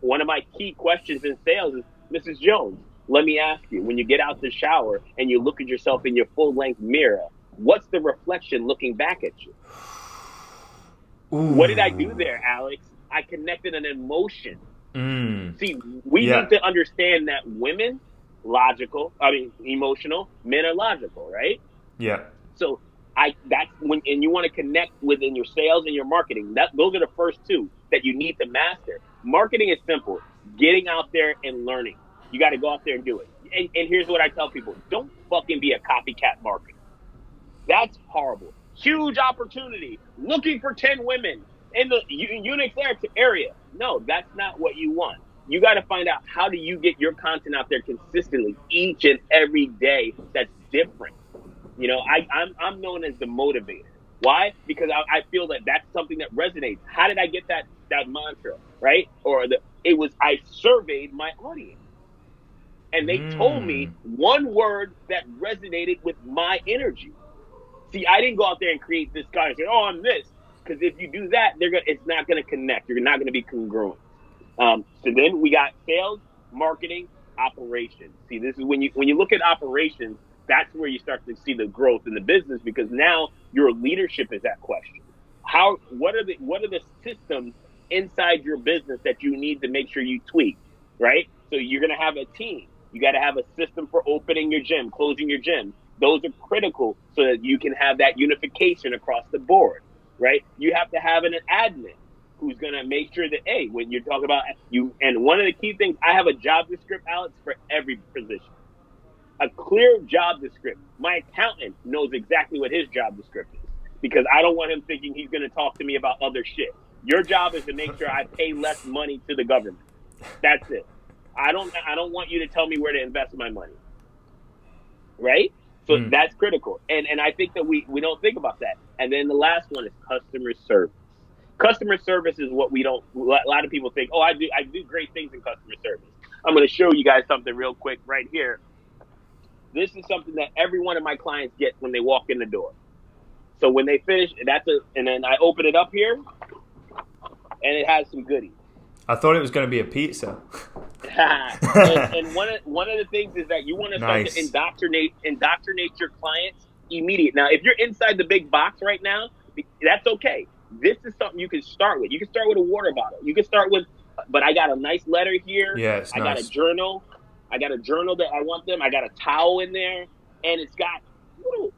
One of my key questions in sales is, Mrs. Jones, let me ask you, when you get out the shower and you look at yourself in your full length mirror, what's the reflection looking back at you? What did I do there, Alex? I connected an emotion. Mm. See, we Yeah. need to understand that women, logical, I mean, emotional, men are logical, right? Yeah. So I that's when and you want to connect within your sales and your marketing. That those are the first two that you need to master. Marketing is simple. Getting out there and learning. You got to go out there and do it. And, and here's what I tell people: Don't fucking be a copycat marketer. That's horrible. Huge opportunity. Looking for ten women in the Unix area. No, that's not what you want. You got to find out how do you get your content out there consistently each and every day. That's different. You know, I, I'm I'm known as the motivator. Why? Because I, I feel that that's something that resonates. How did I get that that mantra? Right? Or the it was I surveyed my audience, and they told me one word that resonated with my energy. See, I didn't go out there and create this guy and say, "Oh, I'm this," because if you do that, they're gonna it's not gonna connect. You're not gonna be congruent. Um, so then we got sales, marketing, operations. See, this is when you when you look at operations, that's where you start to see the growth in the business because now your leadership is at question. How what are the what are the systems inside your business that you need to make sure you tweak, right? So you're gonna have a team. You got to have a system for opening your gym, closing your gym. Those are critical so that you can have that unification across the board, right? You have to have an admin who's going to make sure that, hey, when you're talking about you, and one of the key things, I have a job description, Alex, for every position. A clear job description. My accountant knows exactly what his job description is because I don't want him thinking he's going to talk to me about other shit. Your job is to make sure I pay less money to the government. That's it. I don't I don't want you to tell me where to invest my money. Right? So Mm. that's critical. And and I think that we we don't think about that. And then the last one is customer service. Customer service is what we don't a lot of people think, "Oh, I do I do great things in customer service." I'm going to show you guys something real quick right here. This is something that every one of my clients get when they walk in the door. So when they finish, that's a, and then I open it up here. and it has some goodies. I thought it was going to be a pizza. and, and one of one of the things is that you want to start Nice. to indoctrinate indoctrinate your clients immediate. Now, if you're inside the big box right now, that's okay. This is something you can start with. You can start with a water bottle. You can start with, but I got a nice letter here. Yeah, it's I got a journal. I got a journal that I want them. I got a towel in there, and it's got little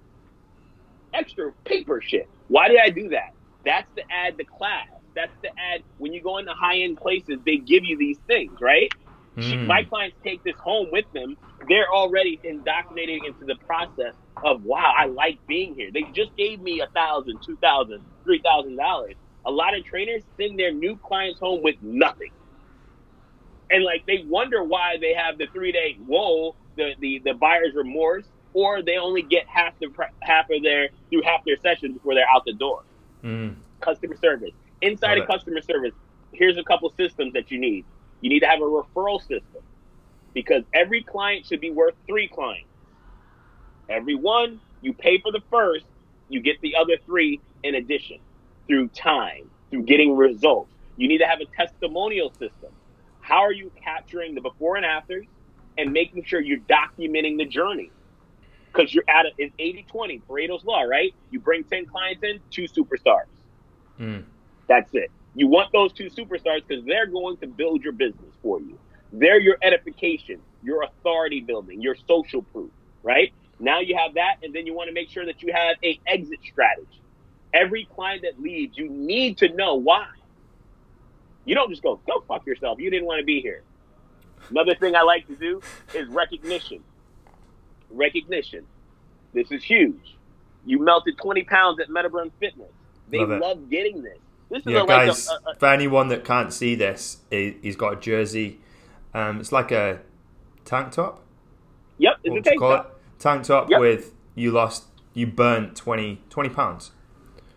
extra paper shit. Why did I do that? That's to add the class. That's to add when you go into high end places, they give you these things, right? She- Mm. My clients take this home with them. They're already indoctrinated into the process of wow, I like being here. They just gave me a thousand, two thousand, three thousand dollars. A lot of trainers send their new clients home with nothing, and like they wonder why they have the three day whoa, the, the the buyer's remorse, or they only get half the half of their through half their session before they're out the door Mm. customer service. Inside of customer service, here's a couple systems that you need. You need to have a referral system because every client should be worth three clients. Every one, you pay for the first, you get the other three in addition through time, through getting results. You need to have a testimonial system. How are you capturing the before and afters and making sure you're documenting the journey? Because you're at a, it's 80 20, Pareto's Law, right? You bring 10 clients in, two superstars. Mm. That's it. You want those two superstars because they're going to build your business for you. They're your edification, your authority building, your social proof, right? Now you have that, and then you want to make sure that you have a exit strategy. Every client that leaves, you need to know why. You don't just go, go fuck yourself. You didn't want to be here. Another thing I like to do is recognition. Recognition. This is huge. You melted 20 pounds at Metaburn Fitness. They Love love getting this. This is Yeah, a, like guys, a, a, for anyone that can't see this, he- he's got a jersey. Um, it's like a tank top. Yep, it's What a tank call top. it? Tank top Yep. with you lost, you burnt 20, 20 pounds.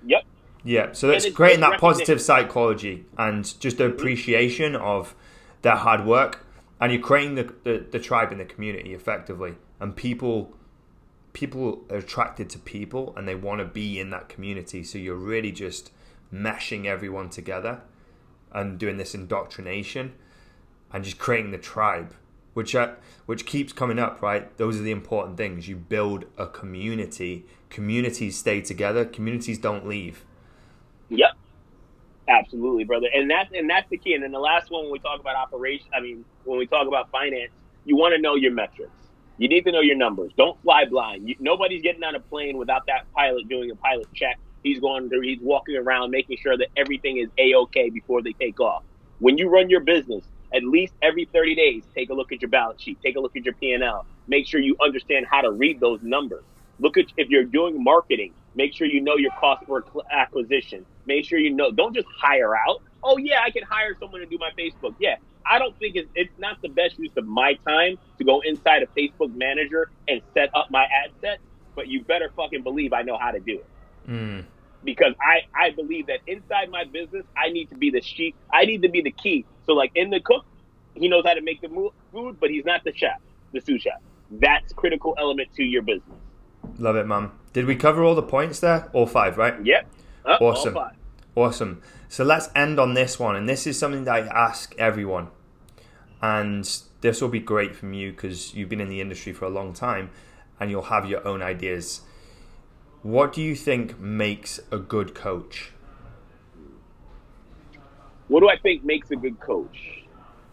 Yep. Yeah, so that's it's creating that positive psychology and just the appreciation of their hard work, and you're creating the, the, the tribe in the community effectively, and people people are attracted to people and they want to be in that community. So you're really just meshing everyone together and doing this indoctrination and just creating the tribe, which uh, which keeps coming up. Right, those are the important things. You build a community. Communities stay together. Communities don't leave. Yep. Absolutely, brother. And that's and that's the key. And then the last one when we talk about operation I mean, when we talk about finance, you want to know your metrics. You need to know your numbers. Don't fly blind. You, nobody's getting on a plane without that pilot doing a pilot check. He's going through, he's walking around making sure that everything is a okay before they take off. When you run your business, at least every 30 days, take a look at your balance sheet, take a look at your P&L. Make sure you understand how to read those numbers. Look at if you're doing marketing, make sure you know your cost per acquisition. Make sure you know. Don't just hire out. Oh yeah, I can hire someone to do my Facebook. Yeah, I don't think it's, it's not the best use of my time to go inside a Facebook manager and set up my ad set. But you better fucking believe I know how to do it Mm. because I, I believe that inside my business, I need to be the sheep. I need to be the key. So like in the cook, he knows how to make the food, but he's not the chef, the sous chef. That's critical element to your business. Love it, man. Did we cover all the points there? All five, right? Yep. All Awesome. five. Awesome. So let's end on this one. And this is something that I ask everyone. And this will be great from you because you've been in the industry for a long time and you'll have your own ideas. What do you think makes a good coach? What do I think makes a good coach?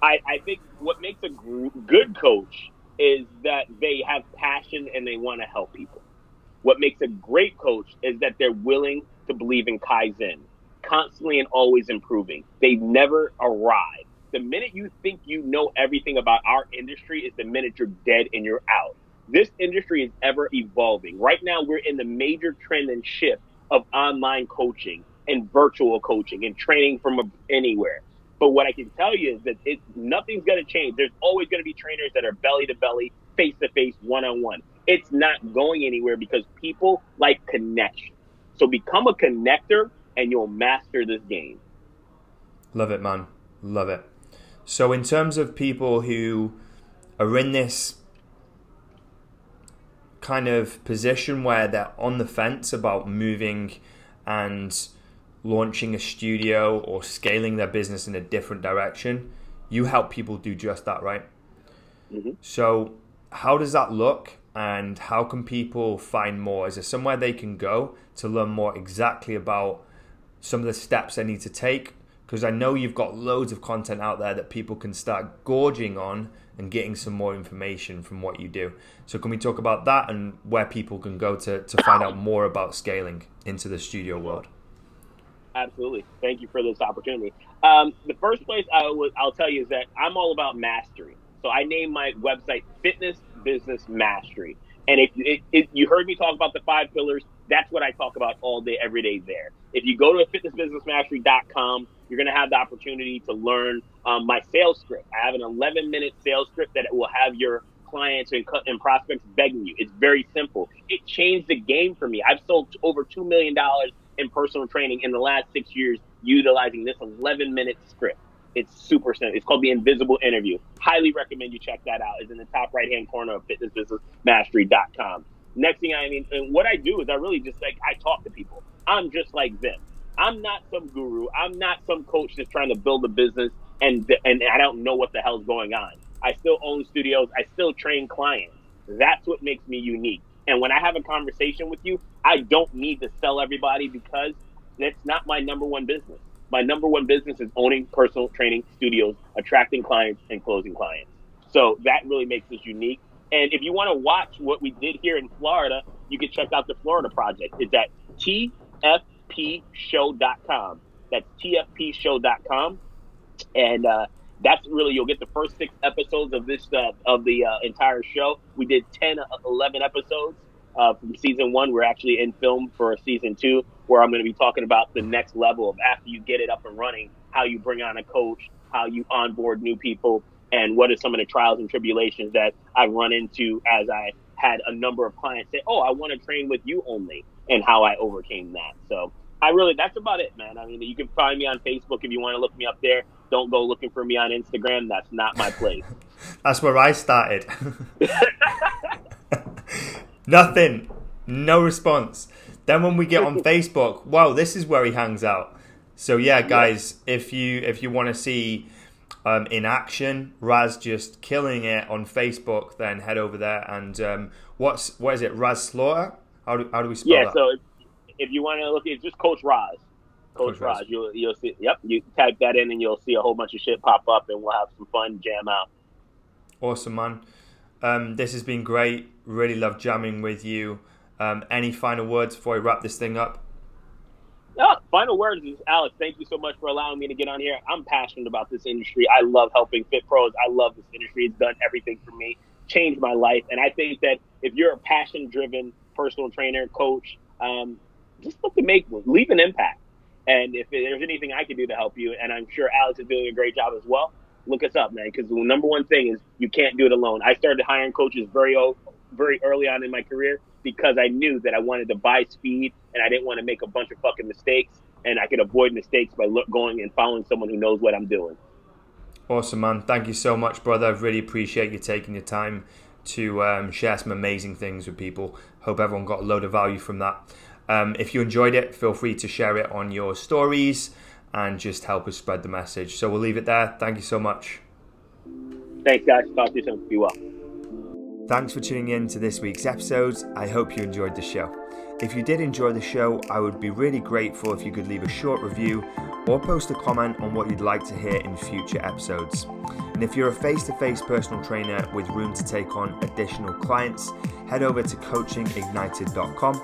I, I think what makes a good coach is that they have passion and they want to help people. What makes a great coach is that they're willing to believe in Kaizen, constantly and always improving. They never arrive. The minute you think you know everything about our industry is the minute you're dead and you're out. This industry is ever evolving. Right now, we're in the major trend and shift of online coaching and virtual coaching and training from anywhere. But what I can tell you is that it, nothing's going to change. There's always going to be trainers that are belly to belly, face to face, one on one. It's not going anywhere because people like connection. So become a connector and you'll master this game. Love it, man. Love it. So, in terms of people who are in this kind of position where they're on the fence about moving and launching a studio or scaling their business in a different direction, you help people do just that, right? Mm-hmm. So, how does that look? And how can people find more? Is there somewhere they can go to learn more exactly about some of the steps they need to take? Because I know you've got loads of content out there that people can start gorging on and getting some more information from what you do. So, can we talk about that and where people can go to, to find out more about scaling into the studio world? Absolutely. Thank you for this opportunity. Um, the first place I will I'll tell you is that I'm all about mastery. So I named my website Fitness Business Mastery. And if it, it, you heard me talk about the five pillars, that's what I talk about all day, every day there. If you go to fitnessbusinessmastery.com, you're going to have the opportunity to learn um, my sales script. I have an 11 minute sales script that will have your clients and, and prospects begging you. It's very simple. It changed the game for me. I've sold over $2 million in personal training in the last six years utilizing this 11 minute script. It's super simple. It's called the Invisible Interview. Highly recommend you check that out. It's in the top right hand corner of fitnessbusinessmastery.com. Next thing I mean, and what I do is I really just like, I talk to people. I'm just like them. I'm not some guru. I'm not some coach that's trying to build a business and, and I don't know what the hell's going on. I still own studios. I still train clients. That's what makes me unique. And when I have a conversation with you, I don't need to sell everybody because that's not my number one business. My number one business is owning personal training studios, attracting clients, and closing clients. So that really makes us unique. And if you want to watch what we did here in Florida, you can check out the Florida project. It's at tfpshow.com. That's tfpshow.com. And uh, that's really you'll get the first six episodes of this uh, of the uh, entire show. We did 10, 11 episodes uh, from season one. We're actually in film for season two, where I'm going to be talking about the next level of after you get it up and running, how you bring on a coach, how you onboard new people, and what are some of the trials and tribulations that I've run into as I had a number of clients say, "Oh, I want to train with you only," and how I overcame that. So I really that's about it, man. I mean, you can find me on Facebook if you want to look me up there. Don't go looking for me on Instagram. That's not my place. that's where I started. Nothing. No response. Then when we get on Facebook, wow, this is where he hangs out. So yeah, guys, if you if you want to see um, in action, Rahz just killing it on Facebook, then head over there and um, what's what is it, Rahz Slaughter? How do how do we spell it? yeah, that? so if you want to look, it's just Coach Rahz. Coach, Coach Rahz. Rahz. You'll you'll see. Yep, you type that in and you'll see a whole bunch of shit pop up, and we'll have some fun, jam out. Awesome, man. Um, this has been great. Really love jamming with you. Um, any final words before we wrap this thing up? Final words is Alex. Thank you so much for allowing me to get on here. I'm passionate about this industry. I love helping fit pros. I love this industry. It's done everything for me, changed my life. And I think that if you're a passion driven personal trainer, coach, um, just look to make leave an impact. And if there's anything I can do to help you, and I'm sure Alex is doing a great job as well, look us up, man. Because the number one thing is you can't do it alone. I started hiring coaches very very early on in my career because I knew that I wanted to buy speed and I didn't want to make a bunch of fucking mistakes, and I could avoid mistakes by look, going and following someone who knows what I'm doing. Awesome, man. Thank you so much, brother. I really appreciate you taking your time to um, share some amazing things with people. Hope everyone got a load of value from that. Um, if you enjoyed it, feel free to share it on your stories and just help us spread the message. So we'll leave it there. Thank you so much. Thanks, guys. Talk to you soon. Be well. Thanks for tuning in to this week's episode. I hope you enjoyed the show. If you did enjoy the show, I would be really grateful if you could leave a short review or post a comment on what you'd like to hear in future episodes. And if you're a face to face personal trainer with room to take on additional clients, head over to coachingignited.com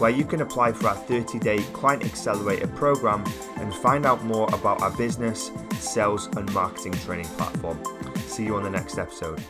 where you can apply for our 30 day Client Accelerator program and find out more about our business, sales, and marketing training platform. See you on the next episode.